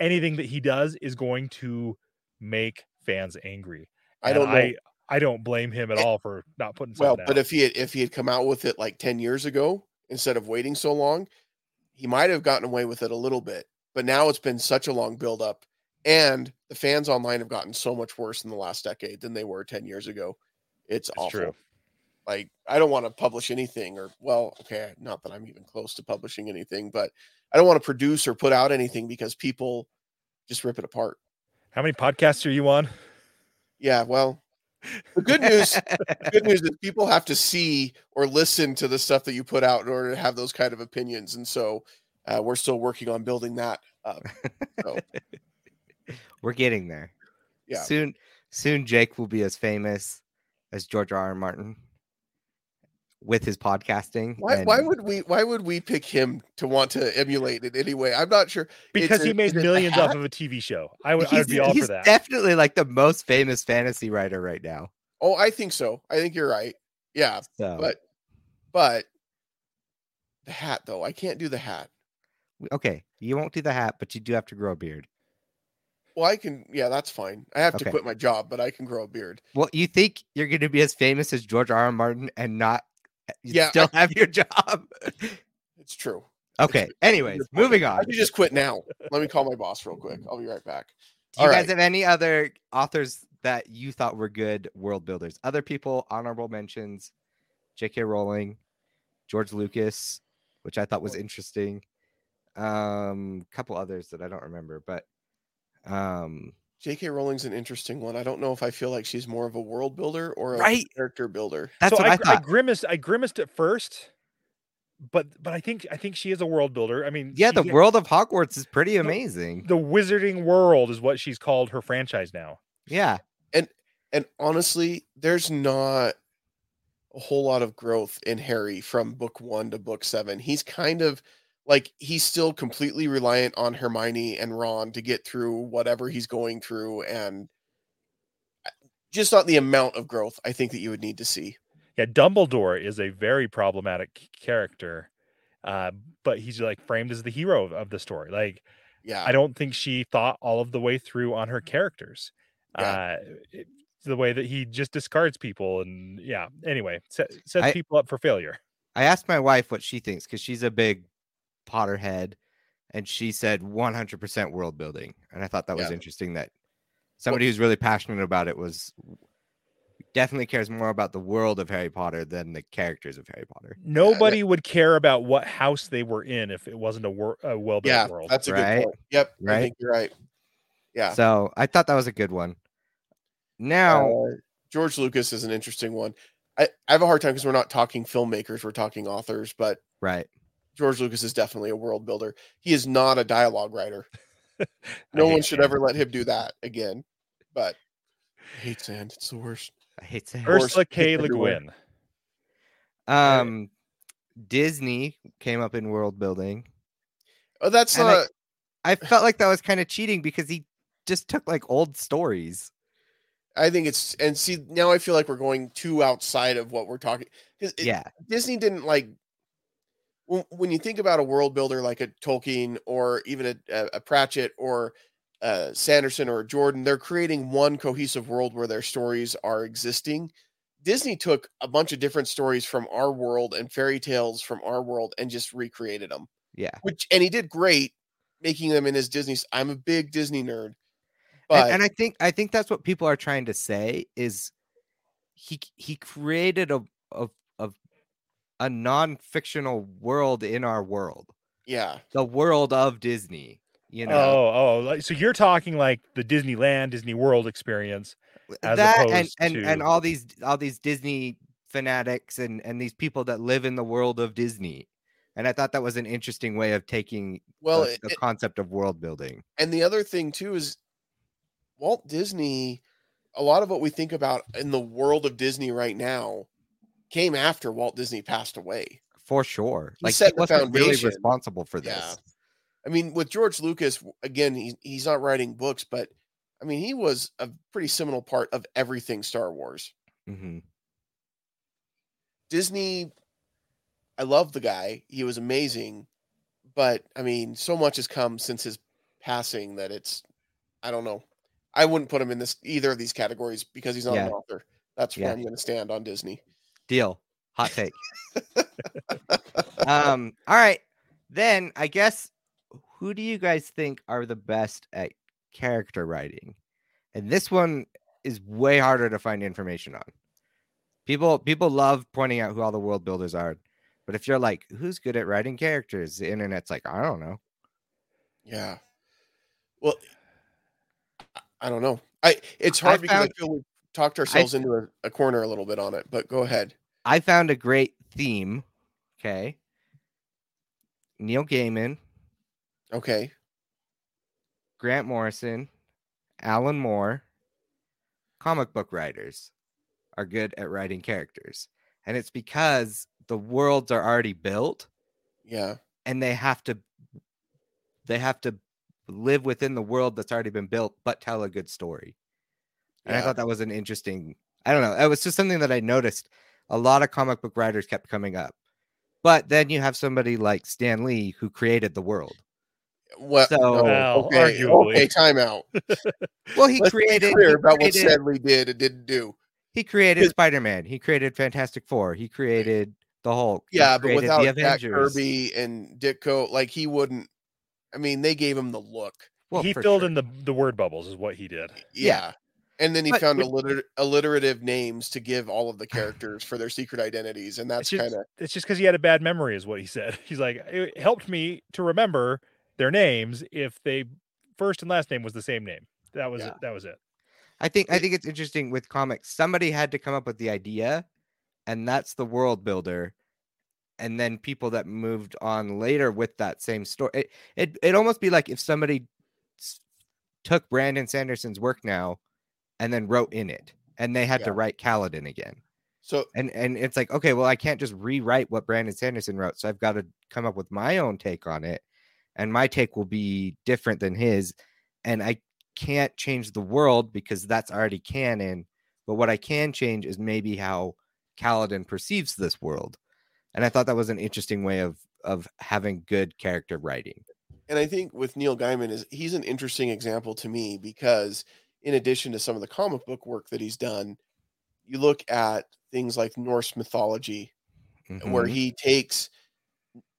anything that he does is going to make fans angry. I don't know. I, I don't blame him at Eh, all for not putting Well, but out. if he had if he had come out with it like 10 years ago instead of waiting so long, he might have gotten away with it a little bit. But now it's been such a long build up and the fans online have gotten so much worse in the last decade than they were 10 years ago. It's It's awful. true. Like I don't want to publish anything or well, okay, not that I'm even close to publishing anything, but I don't want to produce or put out anything because people just rip it apart. How many podcasts are you on? Yeah, well, the good news good news is people have to see or listen to the stuff that you put out in order to have those kind of opinions and so uh, we're still working on building that up so We're getting there. Yeah. Soon, soon Jake will be as famous as George R. R. Martin with his podcasting. why, why would we why would we pick him to want to emulate it anyway i'm not sure Because a- he made is it a millions off of a TV show. I would, I he's, would be all for that. definitely like the most famous fantasy writer right now. oh i think so i think you're right yeah So but but the hat though i can't do the hat okay, you won't do the hat, but you do have to grow a beard. well i can yeah that's fine i have to quit my job but i can grow a beard Well, you think you're going to be as famous as George R. R. Martin and not you Yeah, I- still have your job? it's true okay. true. Anyways, moving i on. should just quit now let me call my boss real quick i'll be right back Do you All guys right. have any other authors that you thought were good world builders? Other people, honorable mentions, J.K. Rowling, George Lucas, which I thought was interesting. Um, a couple others that I don't remember, but um, J.K. Rowling's an interesting one. I don't know if I feel like she's more of a world builder or a Right. character builder. that's so what I, I, I grimaced. I grimaced at first, but but I think I think she is a world builder. I mean, yeah, she- the world of Hogwarts is pretty The- amazing. the Wizarding World is what she's called her franchise now. yeah, and And honestly, there's not a whole lot of growth in Harry from book one to book seven. He's kind of like he's still completely reliant on Hermione and Ron to get through whatever he's going through, and uh, just not the amount of growth I think that you would need to see. Yeah, Dumbledore is a very problematic character, uh, but he's like framed as the hero of, of the story. Like, Yeah, I don't think she thought all of the way through on her characters. Yeah. Uh, it- the way that he just discards people, and yeah. Anyway, set, sets I- people up for failure. I asked my wife what she thinks because she's a big Potterhead, and she said 100% world building, and I thought that was Yeah. interesting that somebody who's really passionate about it was definitely cares more about the world of Harry Potter than the characters of Harry Potter. Nobody would care about what house they were in if it wasn't a, wor- a well built Yeah, world. that's a Right? good point. Yep, I Right? think you're right. Yeah. So I thought that was a good one. Now, Uh, George Lucas is an interesting one. I, I have a hard time because we're not talking filmmakers, we're talking authors, but right. George Lucas is definitely a world builder. He is not a dialogue writer. No one should sand. ever let him do that again. But I hate sand. It's the worst. I hate saying Course, Ursula K. Le. Guin. um Disney came up in world building. Oh, that's And I- not. I felt like that was kind of cheating because he just took like old stories. I, think it's and see now I feel like we're going too outside of what we're talking. 'cause it- yeah. Disney didn't like when, you think about a world builder like a Tolkien or even a, a, a Pratchett or uh, Sanderson or Jordan, they're creating one cohesive world where their stories are existing. Disney took a bunch of different stories from our world and fairy tales from our world and just recreated them. Yeah. Which and he did great making them in his Disney. I'm a big Disney nerd, but and, and I think I think that's what people are trying to say is he he created a a a, a non-fictional world in our world. yeah, The world of Disney, you know. Oh, oh, so you're talking like the Disneyland, Disney World experience. as that and opposed and, and to- all these all these Disney fanatics and and these people that live in the world of Disney. And I thought that was an interesting way of taking well, the, it- the concept of world building. and the other thing too is Walt Disney. A lot of what we think about in the world of Disney right now came after Walt Disney passed away. For sure. He Like set he wasn't really foundation. responsible for this. Yeah. I mean, with George Lucas, again, he's he's not writing books, but I mean, he was a pretty seminal part of everything Star Wars. hmm Disney, I love the guy. He was amazing, but I mean, so much has come since his passing that it's, I don't know. I wouldn't put him in this either of these categories because he's not an author. That's where Yeah. I'm going to stand on Disney. Deal. Hot take. um, all right. Then I guess who do you guys think are the best at character writing? And this one is way harder to find information on. People people love pointing out who all the world builders are. But if you're like, who's good at writing characters? The internet's like, I don't know. Yeah. Well, I- I don't know. I it's I hard because found- I feel we talked ourselves into a, a corner a little bit on it. But go ahead. I found a great theme. Okay. Neil Gaiman, Okay. Grant Morrison, Alan Moore, comic book writers are good at writing characters. And it's because the worlds are already built Yeah. and they have to they have to live within the world that's already been built but tell a good story. And I thought that was an interesting I don't know, it was just something that I noticed a lot of comic book writers kept coming up. But then you have somebody like Stan Lee who created the world. Well, So- oh, Well, okay, arguably. okay, time out. Well, he Let's created be he clear about what Stan Lee did and didn't do. He created Spider Man. He created Fantastic Four. He created the Hulk. Yeah, but without the Jack Kirby and Ditko, like he wouldn't. I mean, they gave him the look. Well, he filled sure. in the the word bubbles, is what he did. Yeah. And then he But found when- alliter- alliterative names to give all of the characters for their secret identities, and that's just- kind of It's just because he had a bad memory, is what he said. He's like, it helped me to remember their names if they first and last name was the same name. That was Yeah. it. That was it. I think I think it's interesting with comics. Somebody had to come up with the idea, and that's the world builder. And then people that moved on later with that same story. It it it almost be like if somebody took Brandon Sanderson's work now and then wrote in it, and they had to write Kaladin again. so. and and it's like okay well i can't just rewrite what brandon sanderson wrote so i've got to come up with my own take on it and my take will be different than his and i can't change the world because that's already canon but what i can change is maybe how Kaladin perceives this world and i thought that was an interesting way of of having good character writing and I think with Neil Gaiman is he's an interesting example to me because in addition to some of the comic book work that he's done, you look at things like Norse mythology where Mhm. he takes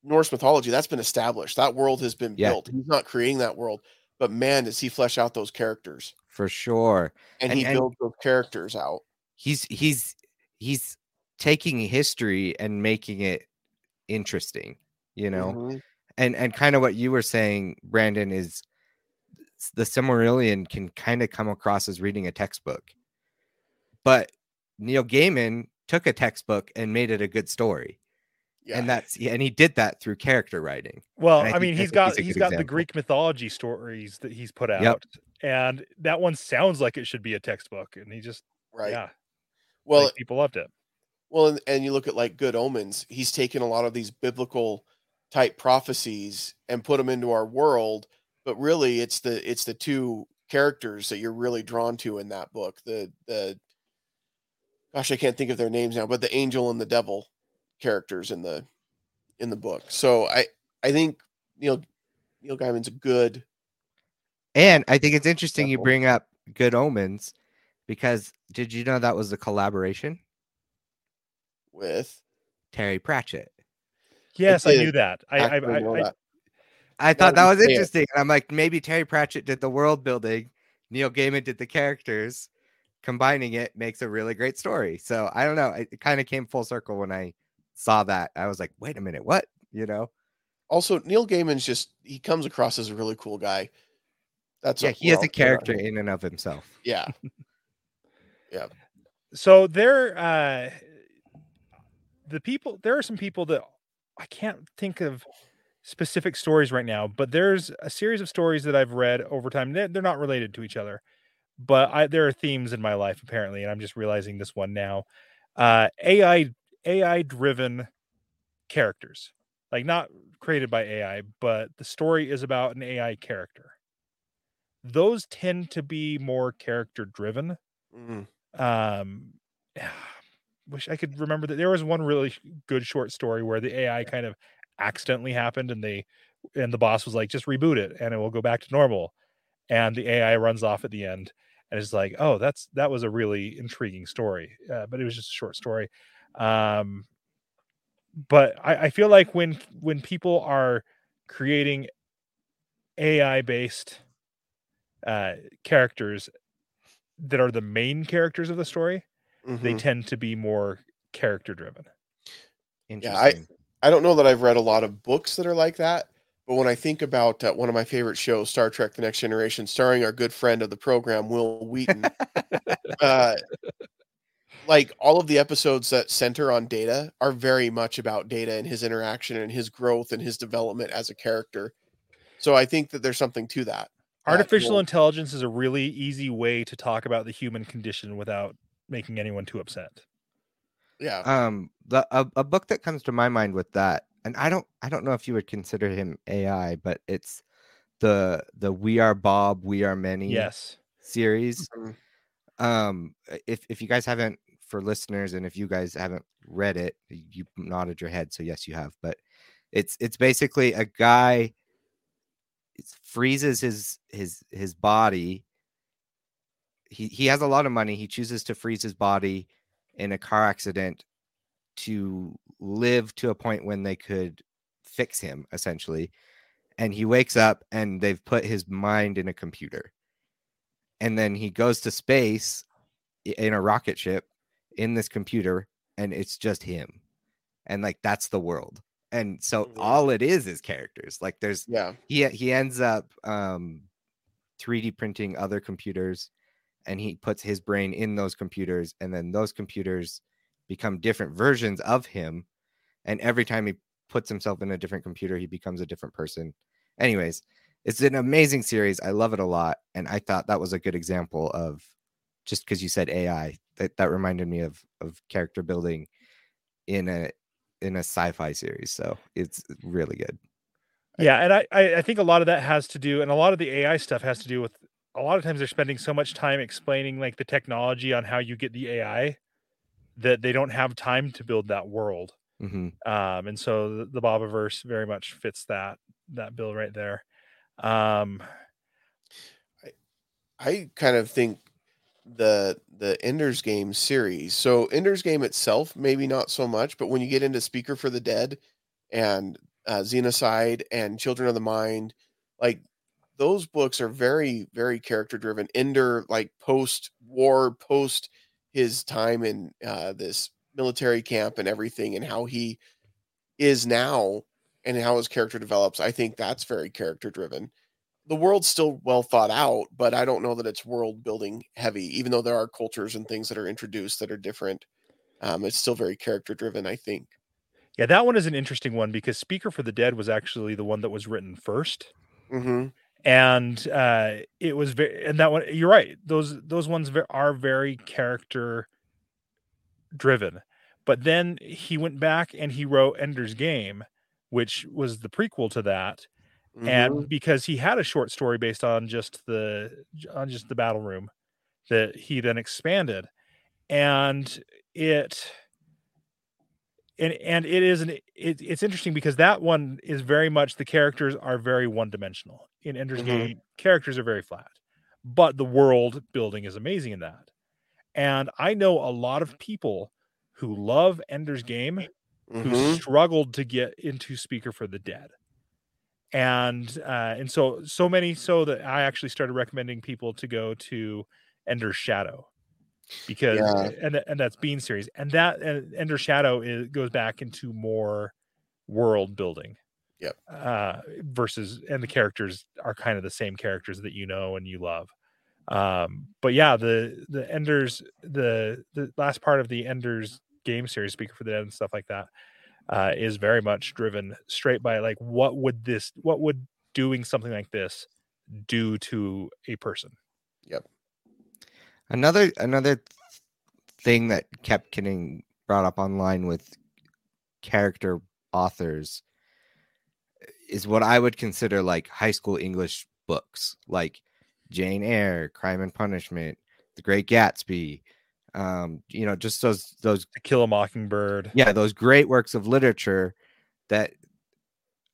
Norse mythology that's been established. That world has been Yeah. built. He's not creating that world, but man, does he flesh out those characters for sure. and, And- he and- builds those characters out. He's he's he's taking history and making it interesting, you know. Mhm. and and kind of what you were saying branden is the Silmarillion can kind of come across as reading a textbook but neil gaiman took a textbook and made it a good story Yeah. and that's yeah, and he did that through character writing Well, I I, mean, he's got he's a he's good got the. Greek mythology stories that he's put out, Yep. and that one sounds like it should be a textbook, and he just right. yeah, Well, like, people loved it. Well, and, and you look at like Good Omens, he's taken a lot of these biblical type prophecies and put them into our world, but really it's the it's the two characters that you're really drawn to in that book. The the gosh, I can't think of their names now, but the angel and the devil characters in the in the book. So I I think Neil Neil Gaiman's a good and i think it's interesting you bring up good omens because did you know that was a collaboration with terry pratchett Yes, I knew that. I I, actually I, I that. I thought that was you interesting. And I'm like, maybe Terry Pratchett did the world building, Neil Gaiman did the characters. Combining it makes a really great story. So I don't know. It, it kind of came full circle when I saw that. I was like, wait a minute, what? You know? Also, Neil Gaiman's just he comes across as a really cool guy. That's Yeah, what he is I'll a character in and of himself. Yeah. yeah. so there uh the people there are some people that i can't think of specific stories right now but there's a series of stories that i've read over time they're, they're not related to each other but I, there are themes in my life apparently and i'm just realizing this one now. Uh ai ai driven characters like not created by ai but the story is about an ai character. Those tend to be more character driven Mhm. um wish i could remember that. There was one really good short story where the ai kind of accidentally happened and they and the boss was like just reboot it and it will go back to normal and the ai runs off at the end and it's like oh that's that was a really intriguing story uh, but it was just a short story um but I, I feel like when when people are creating ai based uh characters that are the main characters of the story they Mhm. tend to be more character driven Yeah, I- Interesting. I don't know that I've read a lot of books that are like that, but when I think about uh, one of my favorite shows, Star Trek: The Next Generation, starring our good friend of the program, Wil Wheaton, uh, like all of the episodes that center on Data are very much about Data and his interaction and his growth and his development as a character. So I think that there's something to that. artificial intelligence is a really easy way to talk about the human condition without making anyone too upset yeah, um the a, a book that comes to my mind with that and i don't i don't know if you would consider him ai but it's the the we are bob we are many yes. series. Mhm. um if if you guys haven't for listeners and if you guys haven't read it you nodded your head so yes you have but it's it's basically a guy it's freezes his his his body. He he has a lot of money. He chooses to freeze his body in a car accident to live to a point when they could fix him essentially. And he wakes up and they've put his mind in a computer. And then he goes to space in a rocket ship in this computer and it's just him. And like that's the world. And so all it is is characters. Like there's yeah, he he ends up um 3D printing other computers and he puts his brain in those computers and then those computers become different versions of him and every time he puts himself in a different computer he becomes a different person. Anyways it's an amazing series. I love it a lot and i thought that was a good example of just because you said ai that that reminded me of of character building in a in a sci-fi series so it's really good. Yeah and I, I i think a lot of that has to do and a lot of the ai stuff has to do with a lot of times they're spending so much time explaining like the technology on how you get the ai that they don't have time to build that world hmm um and so the, the Bobiverse very much fits that that bill right there um I kind of think the the Ender's Game series. So Ender's Game itself, maybe not so much, but when you get into Speaker for the Dead and uh, Xenocide and Children of the Mind, like those books are very very character driven. Ender like post war, post his time in uh, this military camp and everything, and how he is now and how his character develops. I think that's very character driven. The world's still well thought out, but I don't know that it's world building heavy, even though there are cultures and things that are introduced that are different. Um, it's still very character driven, I think. Yeah, that one is an interesting one because Speaker for the Dead was actually the one that was written 1st Mm-hmm. And uh, it was very and that one you're right those those ones are very character driven. But then he went back and he wrote ender's game which was the prequel to that. Mm-hmm. and because he had a short story based on just the on just the battle room that he then expanded. And it and and it is an it, it's interesting because that one is very much the characters are very one dimensional in ender's Mhm. game characters are very flat but the world building is amazing in that and i know a lot of people who love ender's game who Mhm. struggled to get into speaker for the dead and uh and so so many so that i actually started recommending people to go to ender's shadow because Yeah. and and that's bean series and that and ender shadow is goes back into more world building Yep. uh versus and the characters are kind of the same characters that you know and you love um but yeah the the enders the the last part of the enders game series speaker for the dead and stuff like that uh is very much driven straight by like what would this what would doing something like this do to a person Another another thing that kept getting brought up online with character authors is what I would consider like high school English books, like Jane Eyre, Crime and Punishment, The Great Gatsby, um, you know, just those those to kill a mockingbird. Yeah, those great works of literature that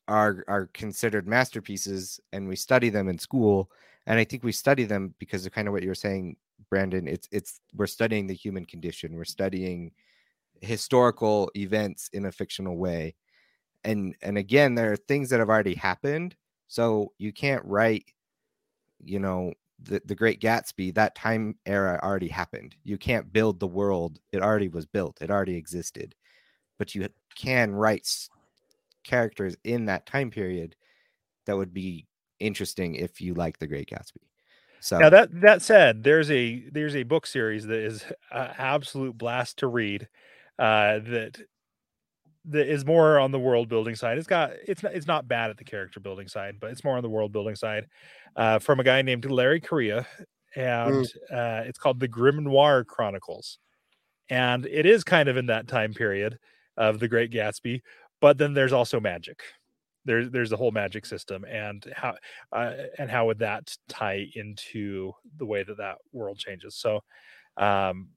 are are considered masterpieces and we study them in school and I think we study them because of kind of what you were saying Branden it's it's we're studying the human condition we're studying historical events in a fictional way. And and again there are things that have already happened so you can't write you know the, the great gatsby that time era already happened. You can't build the world it already was built it already existed. But you can write characters in that time period that would be interesting if you like the great gatsby so Now that that said, there's a there's a book series that is an absolute blast to read. Uh, that that is more on the world building side. It's got it's not it's not bad at the character building side, but it's more on the world building side. Uh, from a guy named Larry Correia, and uh, it's called the Grimnoir Chronicles, and it is kind of in that time period of the Great Gatsby, but then there's also magic. There's there's a whole magic system, and how uh, and how would that tie into the way that that world changes. So um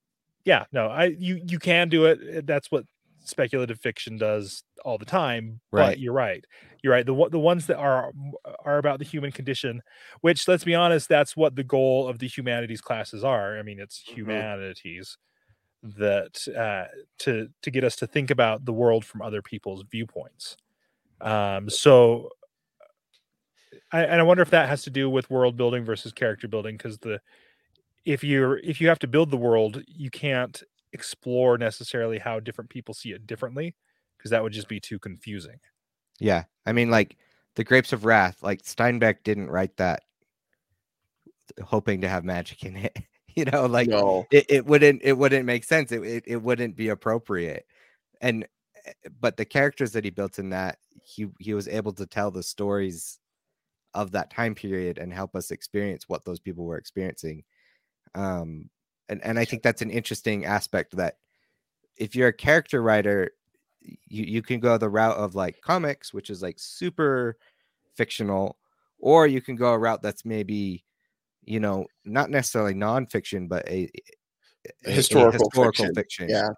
yeah no i you you can do it. Uh, that's what speculative fiction does all the time right. but you're right. You're right. The the ones that are are about the human condition which let's be honest that's what the goal of the humanities classes are. I mean it's Mhm. humanities that uh to to get us to think about the world from other people's viewpoints um so I, and I wonder if that has to do with world building versus character building because the if you're if you have to build the world, you can't explore necessarily how different people see it differently because that would just be too confusing. Yeah. I mean, like the Grapes of Wrath, like Steinbeck didn't write that hoping to have magic in it. you know, like no. it, it wouldn't it wouldn't make sense. It, it it wouldn't be appropriate. And but the characters that he built in that, he he was able to tell the stories of that time period and help us experience what those people were experiencing. Um and, and I think that's an interesting aspect that if you're a character writer, you, you can go the route of like comics, which is like super fictional, or you can go a route that's maybe, you know, not necessarily nonfiction, but a, a- a Historical fiction, fiction. Yeah.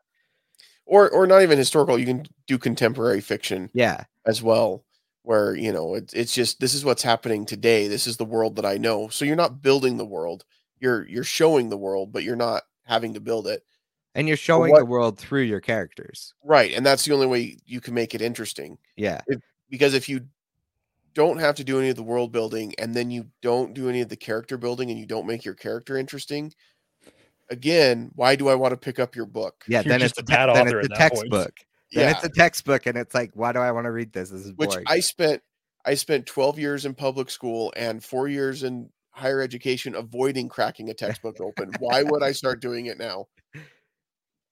Or or not even historical. You can do contemporary fiction Yeah. as well, where you know it's it's just this is what's happening today. This is the world that I know. So you're not building the world. You're you're showing the world, but you're not having to build it. And you're showing what- the world through your characters. Right. And that's the only way you can make it interesting. Yeah. because if you don't have to do any of the world building and then you don't do any of the character building and you don't make your character interesting, again, why do I want to pick up your book? Yeah, You're then it's a bad then author it's a that point. textbook. Then Yeah, it's a textbook, and it's like, why do I want to read this? This is which boring. I spent I spent 12 years in public school and 4 years in higher education avoiding cracking a textbook open. Why would I start doing it now?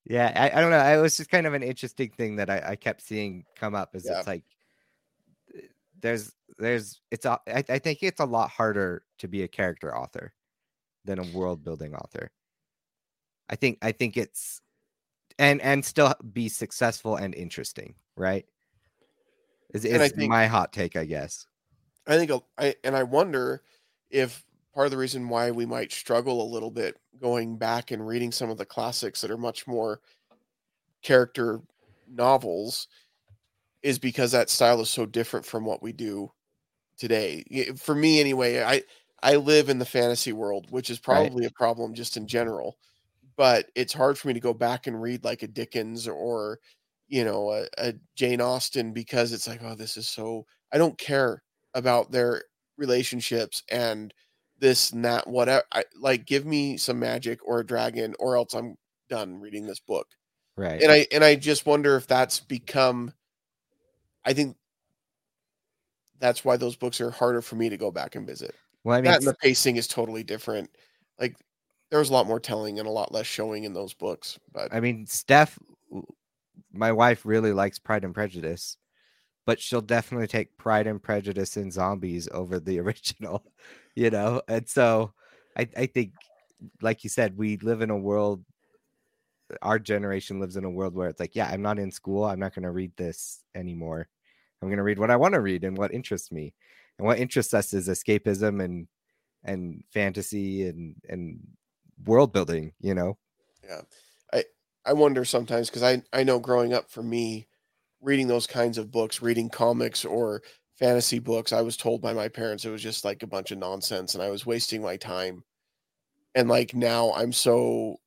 Yeah, I, I don't know. It was just kind of an interesting thing that I, I kept seeing come up. Is Yeah. it's like there's there's it's a, I, I think it's a lot harder to be a character author than a world building author. I think I think it's and and still be successful and interesting, right? Is is think- my hot take, I guess. I think I and I wonder if part of the reason why we might struggle a little bit going back and reading some of the classics that are much more character novels is because that style is so different from what we do today. For me anyway, I I live in the fantasy world, which is Right. probably a problem just in general. But it's hard for me to go back and read like a Dickens or you know a, a Jane Austen because it's like oh this is so I don't care about their relationships and this and that whatever I, like give me some magic or a dragon or else i'm done reading this book. Right. and i and i just wonder if that's become i think that's why those books are harder for me to go back and visit. Well, I mean, that and the pacing is totally different. Like there was a lot more telling and a lot less showing in those books but I mean, Steph, my wife really likes Pride and Prejudice, but she'll definitely take Pride and Prejudice and Zombies over the original, you know? And so I, I think, like you said, we live in a world, our generation lives in a world where it's like, yeah, I'm not in school. I'm not going to read this anymore. I'm going to read what I want to read and what interests me. And what interests us is escapism and, and fantasy and, and world building, you know? Yeah. I I wonder sometimes because I I know growing up for me, reading those kinds of books, reading comics or fantasy books, I was told by my parents it was just like a bunch of nonsense and I was wasting my time. And like now I'm so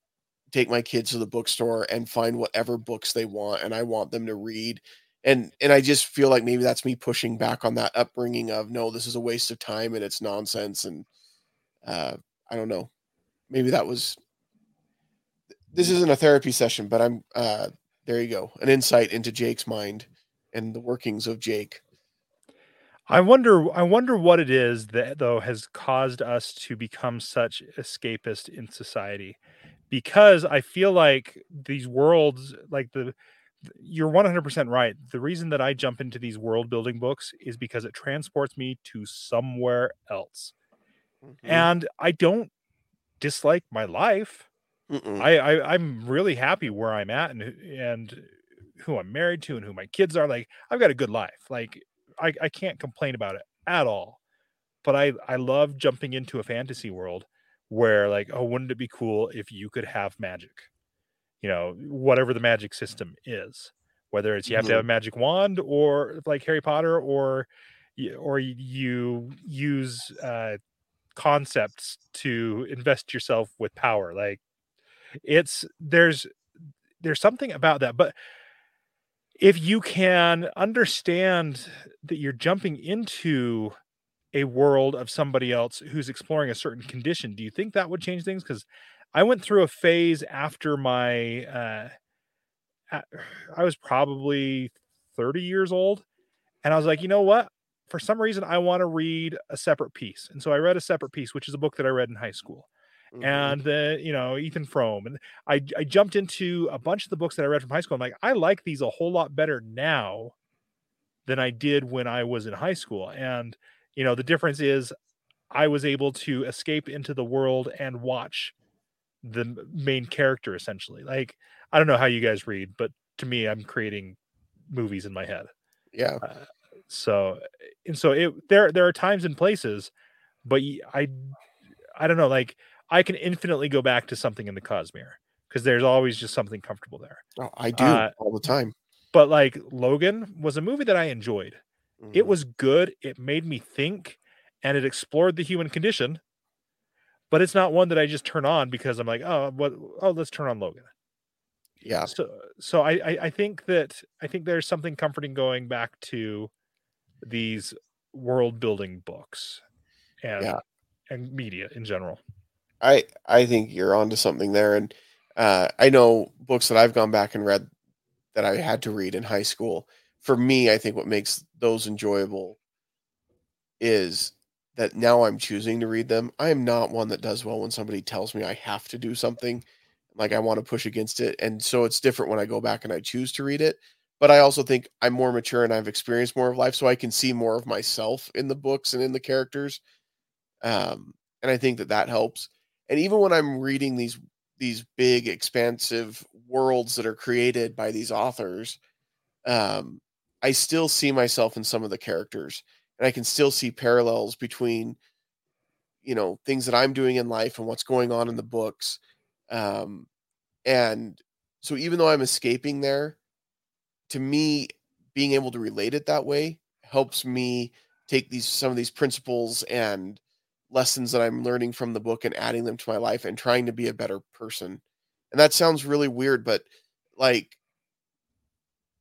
take my kids to the bookstore and find whatever books they want and I want them to read. And and I just feel like maybe that's me pushing back on that upbringing of no, this is a waste of time and it's nonsense and uh I don't know. Maybe that was this isn't a therapy session, but I'm uh there you go. An insight into Jake's mind and the workings of Jake. I wonder I wonder what it is that though has caused us to become such escapist in society. Because I feel like these worlds like the you're 100% right. The reason that I jump into these world building books is because it transports me to somewhere else. Mm-hmm. And I don't dislike my life. Mm-mm. I, I I'm really happy where I'm at and who- and who I'm married to and who my kids are. Like I've got a good life. Like I, I can't complain about it at all. But I I love jumping into a fantasy world where like oh wouldn't it be cool if you could have magic, you know whatever the magic system is, whether it's you have to have a magic wand or like Harry Potter or or you use uh, concepts to invest yourself with power like it's there's there's something about that but if you can understand that you're jumping into a world of somebody else who's exploring a certain condition do you think that would change things? Because i went through a phase after my uh i was probably 30 years old and i was like you know what for some reason i want to read a separate peace and so i read a separate peace which is a book that i read in high school Mhm. and the you know Ethan Frome and I I jumped into a bunch of the books that I read from high school. I'm like I like these a whole lot better now than I did when I was in high school. And you know the difference is I was able to escape into the world and watch the main character essentially. Like I don't know how you guys read, but to me I'm creating movies in my head. yeah. So and so it there there are times and places, but I I don't know like I can infinitely go back to something in the Cosmere because there's always just something comfortable there. Oh, I do Uh, all the time. But like Logan was a movie that I enjoyed. It Mhm. was good. It made me think and it explored the human condition. But it's not one that I just turn on because I'm like, oh, what oh, let's turn on Logan. yeah. So so I, I I think that I think there's something comforting going back to these world building books and Yeah. and media in general. I I think you're onto something there, and uh, I know books that I've gone back and read that I had to read in high school. For me, I think what makes those enjoyable is that now I'm choosing to read them. I am not one that does well when somebody tells me I have to do something, like I want to push against it, and so it's different when I go back and I choose to read it. But I also think I'm more mature and I've experienced more of life, so I can see more of myself in the books and in the characters. Um, and I think that that helps and even when i'm reading these these big expansive worlds that are created by these authors um i still see myself in some of the characters and i can still see parallels between you know things that i'm doing in life and what's going on in the books um and so even though i'm escaping there to me being able to relate it that way helps me take these some of these principles and lessons that I'm learning from the book and adding them to my life and trying to be a better person. And that sounds really weird, but like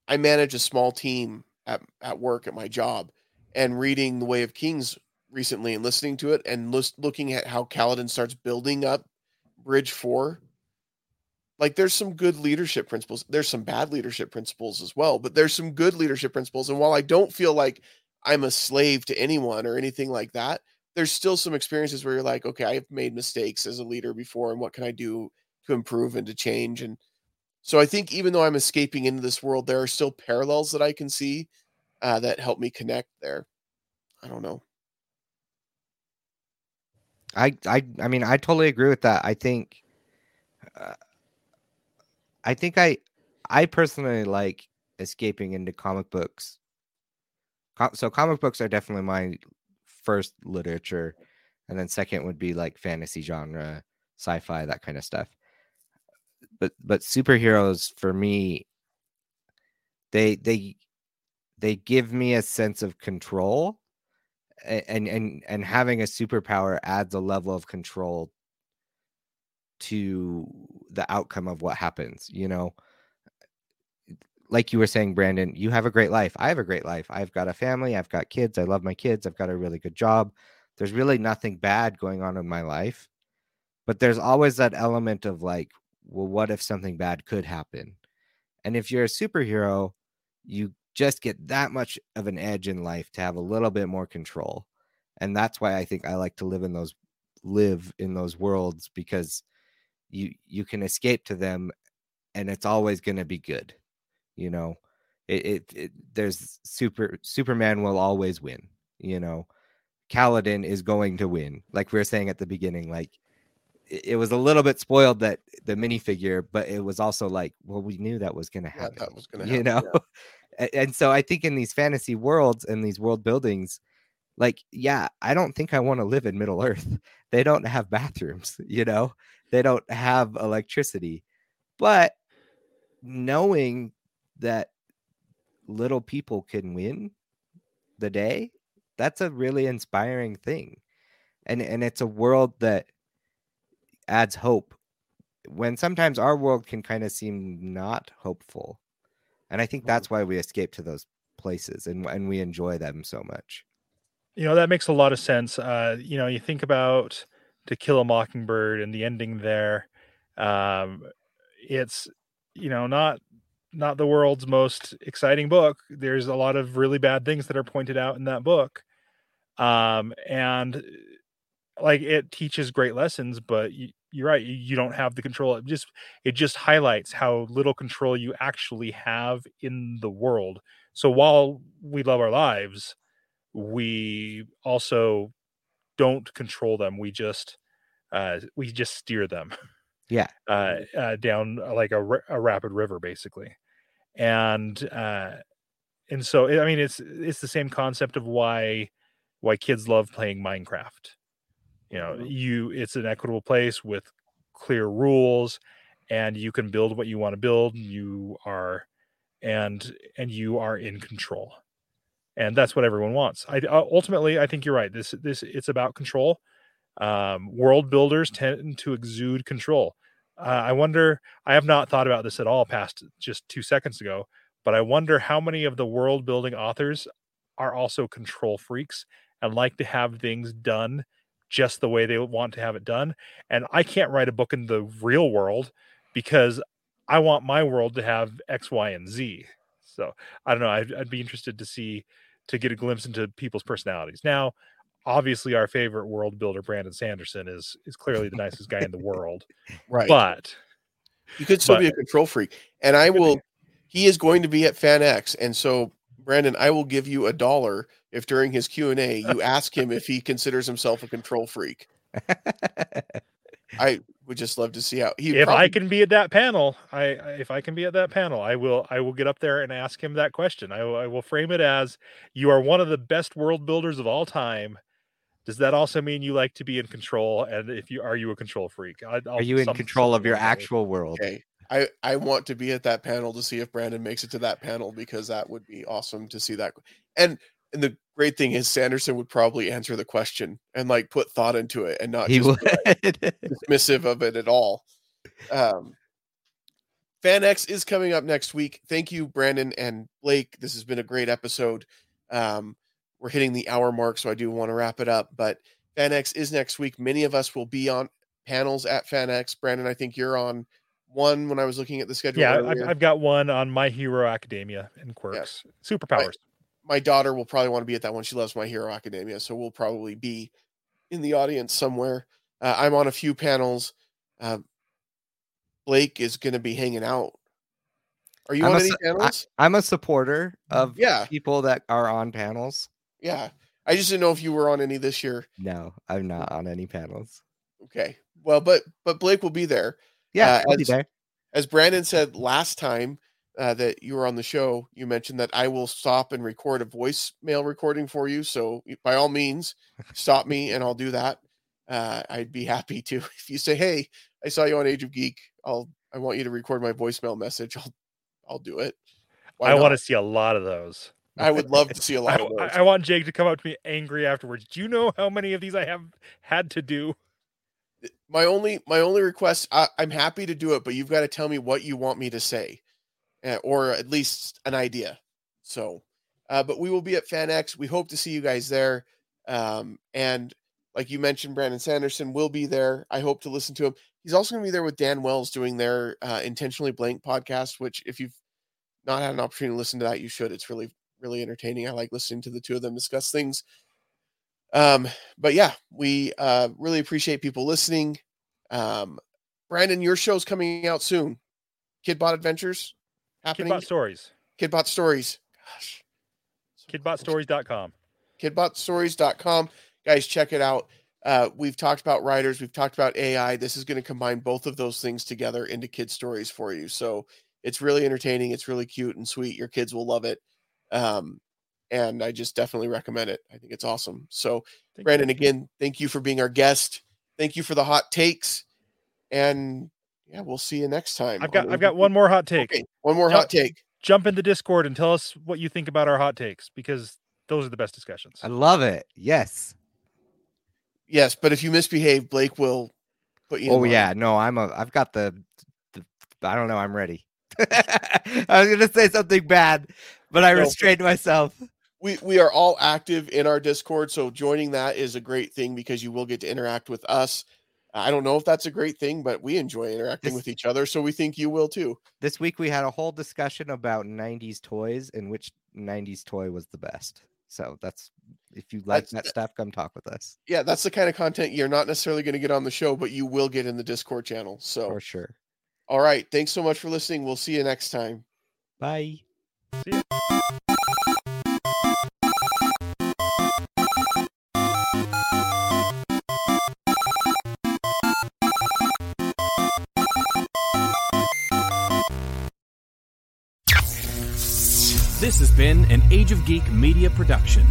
I manage a small team at, at work at my job and reading The Way of Kings recently and listening to it and list, looking at how Kaladin starts building up Bridge 4. Like there's some good leadership principles. There's some bad leadership principles as well, but there's some good leadership principles. And while I don't feel like I'm a slave to anyone or anything like that, there's still some experiences where you're like, okay, I've made mistakes as a leader before, and what can I do to improve and to change? And so I think even though I'm escaping into this world, there are still parallels that I can see uh, that help me connect there. I don't know. I I I mean I totally agree with that. I think uh, I think I I personally like escaping into comic books. So comic books are definitely my first literature and then second would be like fantasy genre, sci-fi, that kind of stuff. But but superheroes for me they they they give me a sense of control and and and having a superpower adds a level of control to the outcome of what happens you know? Like you were saying branden you have a great life. I have a great life. I've got a family. I've got kids. I love my kids. I've got a really good job. There's really nothing bad going on in my life but there's always that element of like well what if something bad could happen? And if you're a superhero you just get that much of an edge in life to have a little bit more control. And that's why i think i like to live in those live in those worlds because you you can escape to them and it's always going to be good you know? It, it, it there's super superman will always win you know? Kaladin is going to win like we were saying at the beginning like it, it was a little bit spoiled that the minifigure but it was also like well we knew that was going to Yeah, happen that was going to you know? A- and so i think in these fantasy worlds and these world buildings like yeah i don't think i want to live in middle earth. They don't have bathrooms you know? They don't have electricity. But knowing that little people can win the day that's a really inspiring thing. And and it's a world that adds hope. When sometimes our world can kind of seem not hopeful. And i think that's why we escape to those places and and we enjoy them so much You know, that makes a lot of sense. Uh, you know, you think about To Kill a Mockingbird and the ending there. Um, it's, you know, not not the world's most exciting book. There's a lot of really bad things that are pointed out in that book. Um, and like it teaches great lessons, but you, you're right, you, you don't have the control. It just it just highlights how little control you actually have in the world. So while we love our lives, we also don't control them. We just uh, we just steer them yeah uh, uh, down uh, like a, a rapid river, basically. And uh, and so I mean, it's it's the same concept of why why kids love playing Minecraft. You know, Mhm. you it's an equitable place with clear rules, and you can build what you want to build. You are and and you are in control and that's what everyone wants. I uh, ultimately, I think you're right. This this it's about control. Um, world builders tend to exude control. Uh, I wonder. I have not thought about this at all past just two seconds ago, but I wonder how many of the world building authors are also control freaks and like to have things done just the way they want to have it done. And I can't write a book in the real world because I want my world to have X, Y, and Z. So I don't know. I'd, I'd be interested to see to get a glimpse into people's personalities. Now, obviously, our favorite world builder, Brandon Sanderson, is is clearly the nicest guy in the world. Right. But you could still but- be a control freak. And I Could be. will he is going to be at FanX. And so Branden, I will give you a dollar if during his Q&A you ask him if he considers himself a control freak. I would just love to see how he if I can be at that panel, I I- if I can be at that panel, I will I will get up there and ask him that question. I, will- I will frame it as you are one of the best world builders of all time. Does that also mean you like to be in control? And if you are you a control freak? I, I'll, Are you in control of your like actual world? Okay. I, I want to be at that panel to see if Branden makes it to that panel because that would be awesome to see that. And and the great thing is Sanderson would probably answer the question and like put thought into it and not He just would. be, like, dismissive of it at all. Um, FanX is coming up next week. Thank you, Branden and Blake. This has been a great episode. Um, we're hitting the hour mark, so I do want to wrap it up. But FanX is next week. Many of us will be on panels at FanX. Branden, I think you're on one when I was looking at the schedule. Yeah, earlier. I've, I've got one on My Hero Academia and Quirks Superpowers. My daughter will probably want to be at that one. She loves My Hero Academia, so we'll probably be in the audience somewhere. Uh, I'm on a few panels. Uh, Blake is going to be hanging out. Are you I'm on a any panels? I'm a supporter of Yeah. people that are on panels. yeah, I just didn't know if you were on any this year. No, I'm not on any panels. Okay, well, but but Blake will be there. Yeah, Uh, I'll be there. As Branden said last time uh, that you were on the show, you mentioned that I will stop and record a voicemail recording for you. So by all means, stop me and I'll do that. Uh, I'd be happy to. If you say, "Hey, I saw you on Age of Geek," I'll I want you to record my voicemail message. I'll I'll do it. Why I want to see a lot of those. I would love to see a lot of those. I- want Jake to come up to me angry afterwards. Do you know how many of these I have had to do? my only my only request I, i'm happy to do it but you've got to tell me what you want me to say or at least an idea. So uh, but we will be at fanx we hope to see you guys there. Um, and like you mentioned brandon sanderson will be there. I hope to listen to him. He's also going to be there with dan wells doing their uh, intentionally blank podcast which if you've not had an opportunity to listen to that you should. It's really really entertaining. I like listening to the two of them discuss things. Um, but yeah, we uh, really appreciate people listening. Um, Branden, your show's coming out soon. Kidbot Adventures happening. Kidbot Stories. Kidbot Stories. Gosh. Kidbotstories.com. Kidbotstories.com. Guys, check it out. Uh, we've talked about writers, we've talked about AI. This is going to combine both of those things together into kid stories for you. So it's really entertaining. It's really cute and sweet. Your kids will love it. Um, and I just definitely recommend it. I think it's awesome. So, Thank Branden, you. again, thank you for being our guest. Thank you for the hot takes. And yeah, we'll see you next time. I've got I've got one more hot take. Okay, one more Yep. hot take. Jump into Discord and tell us what you think about our hot takes because those are the best discussions. I love it. Yes. Yes, but if you misbehave, Blake will put you. Oh line. yeah. No, I'm a. I've got the. the I don't know. I'm ready. I was gonna say something bad, but I No, restrained myself. we we are all active in our discord so joining that is a great thing because you will get to interact with us i don't know if that's a great thing but we enjoy interacting This- with each other so we think you will too This week we had a whole discussion about 90s toys and which 90s toy was the best. So that's if you like That's- that stuff, come talk with us yeah that's the kind of content you're not necessarily going to get on the show but you will get in the discord channel so for sure. all right thanks so much for listening we'll see you next time Bye. This has been an Age of Geek media production.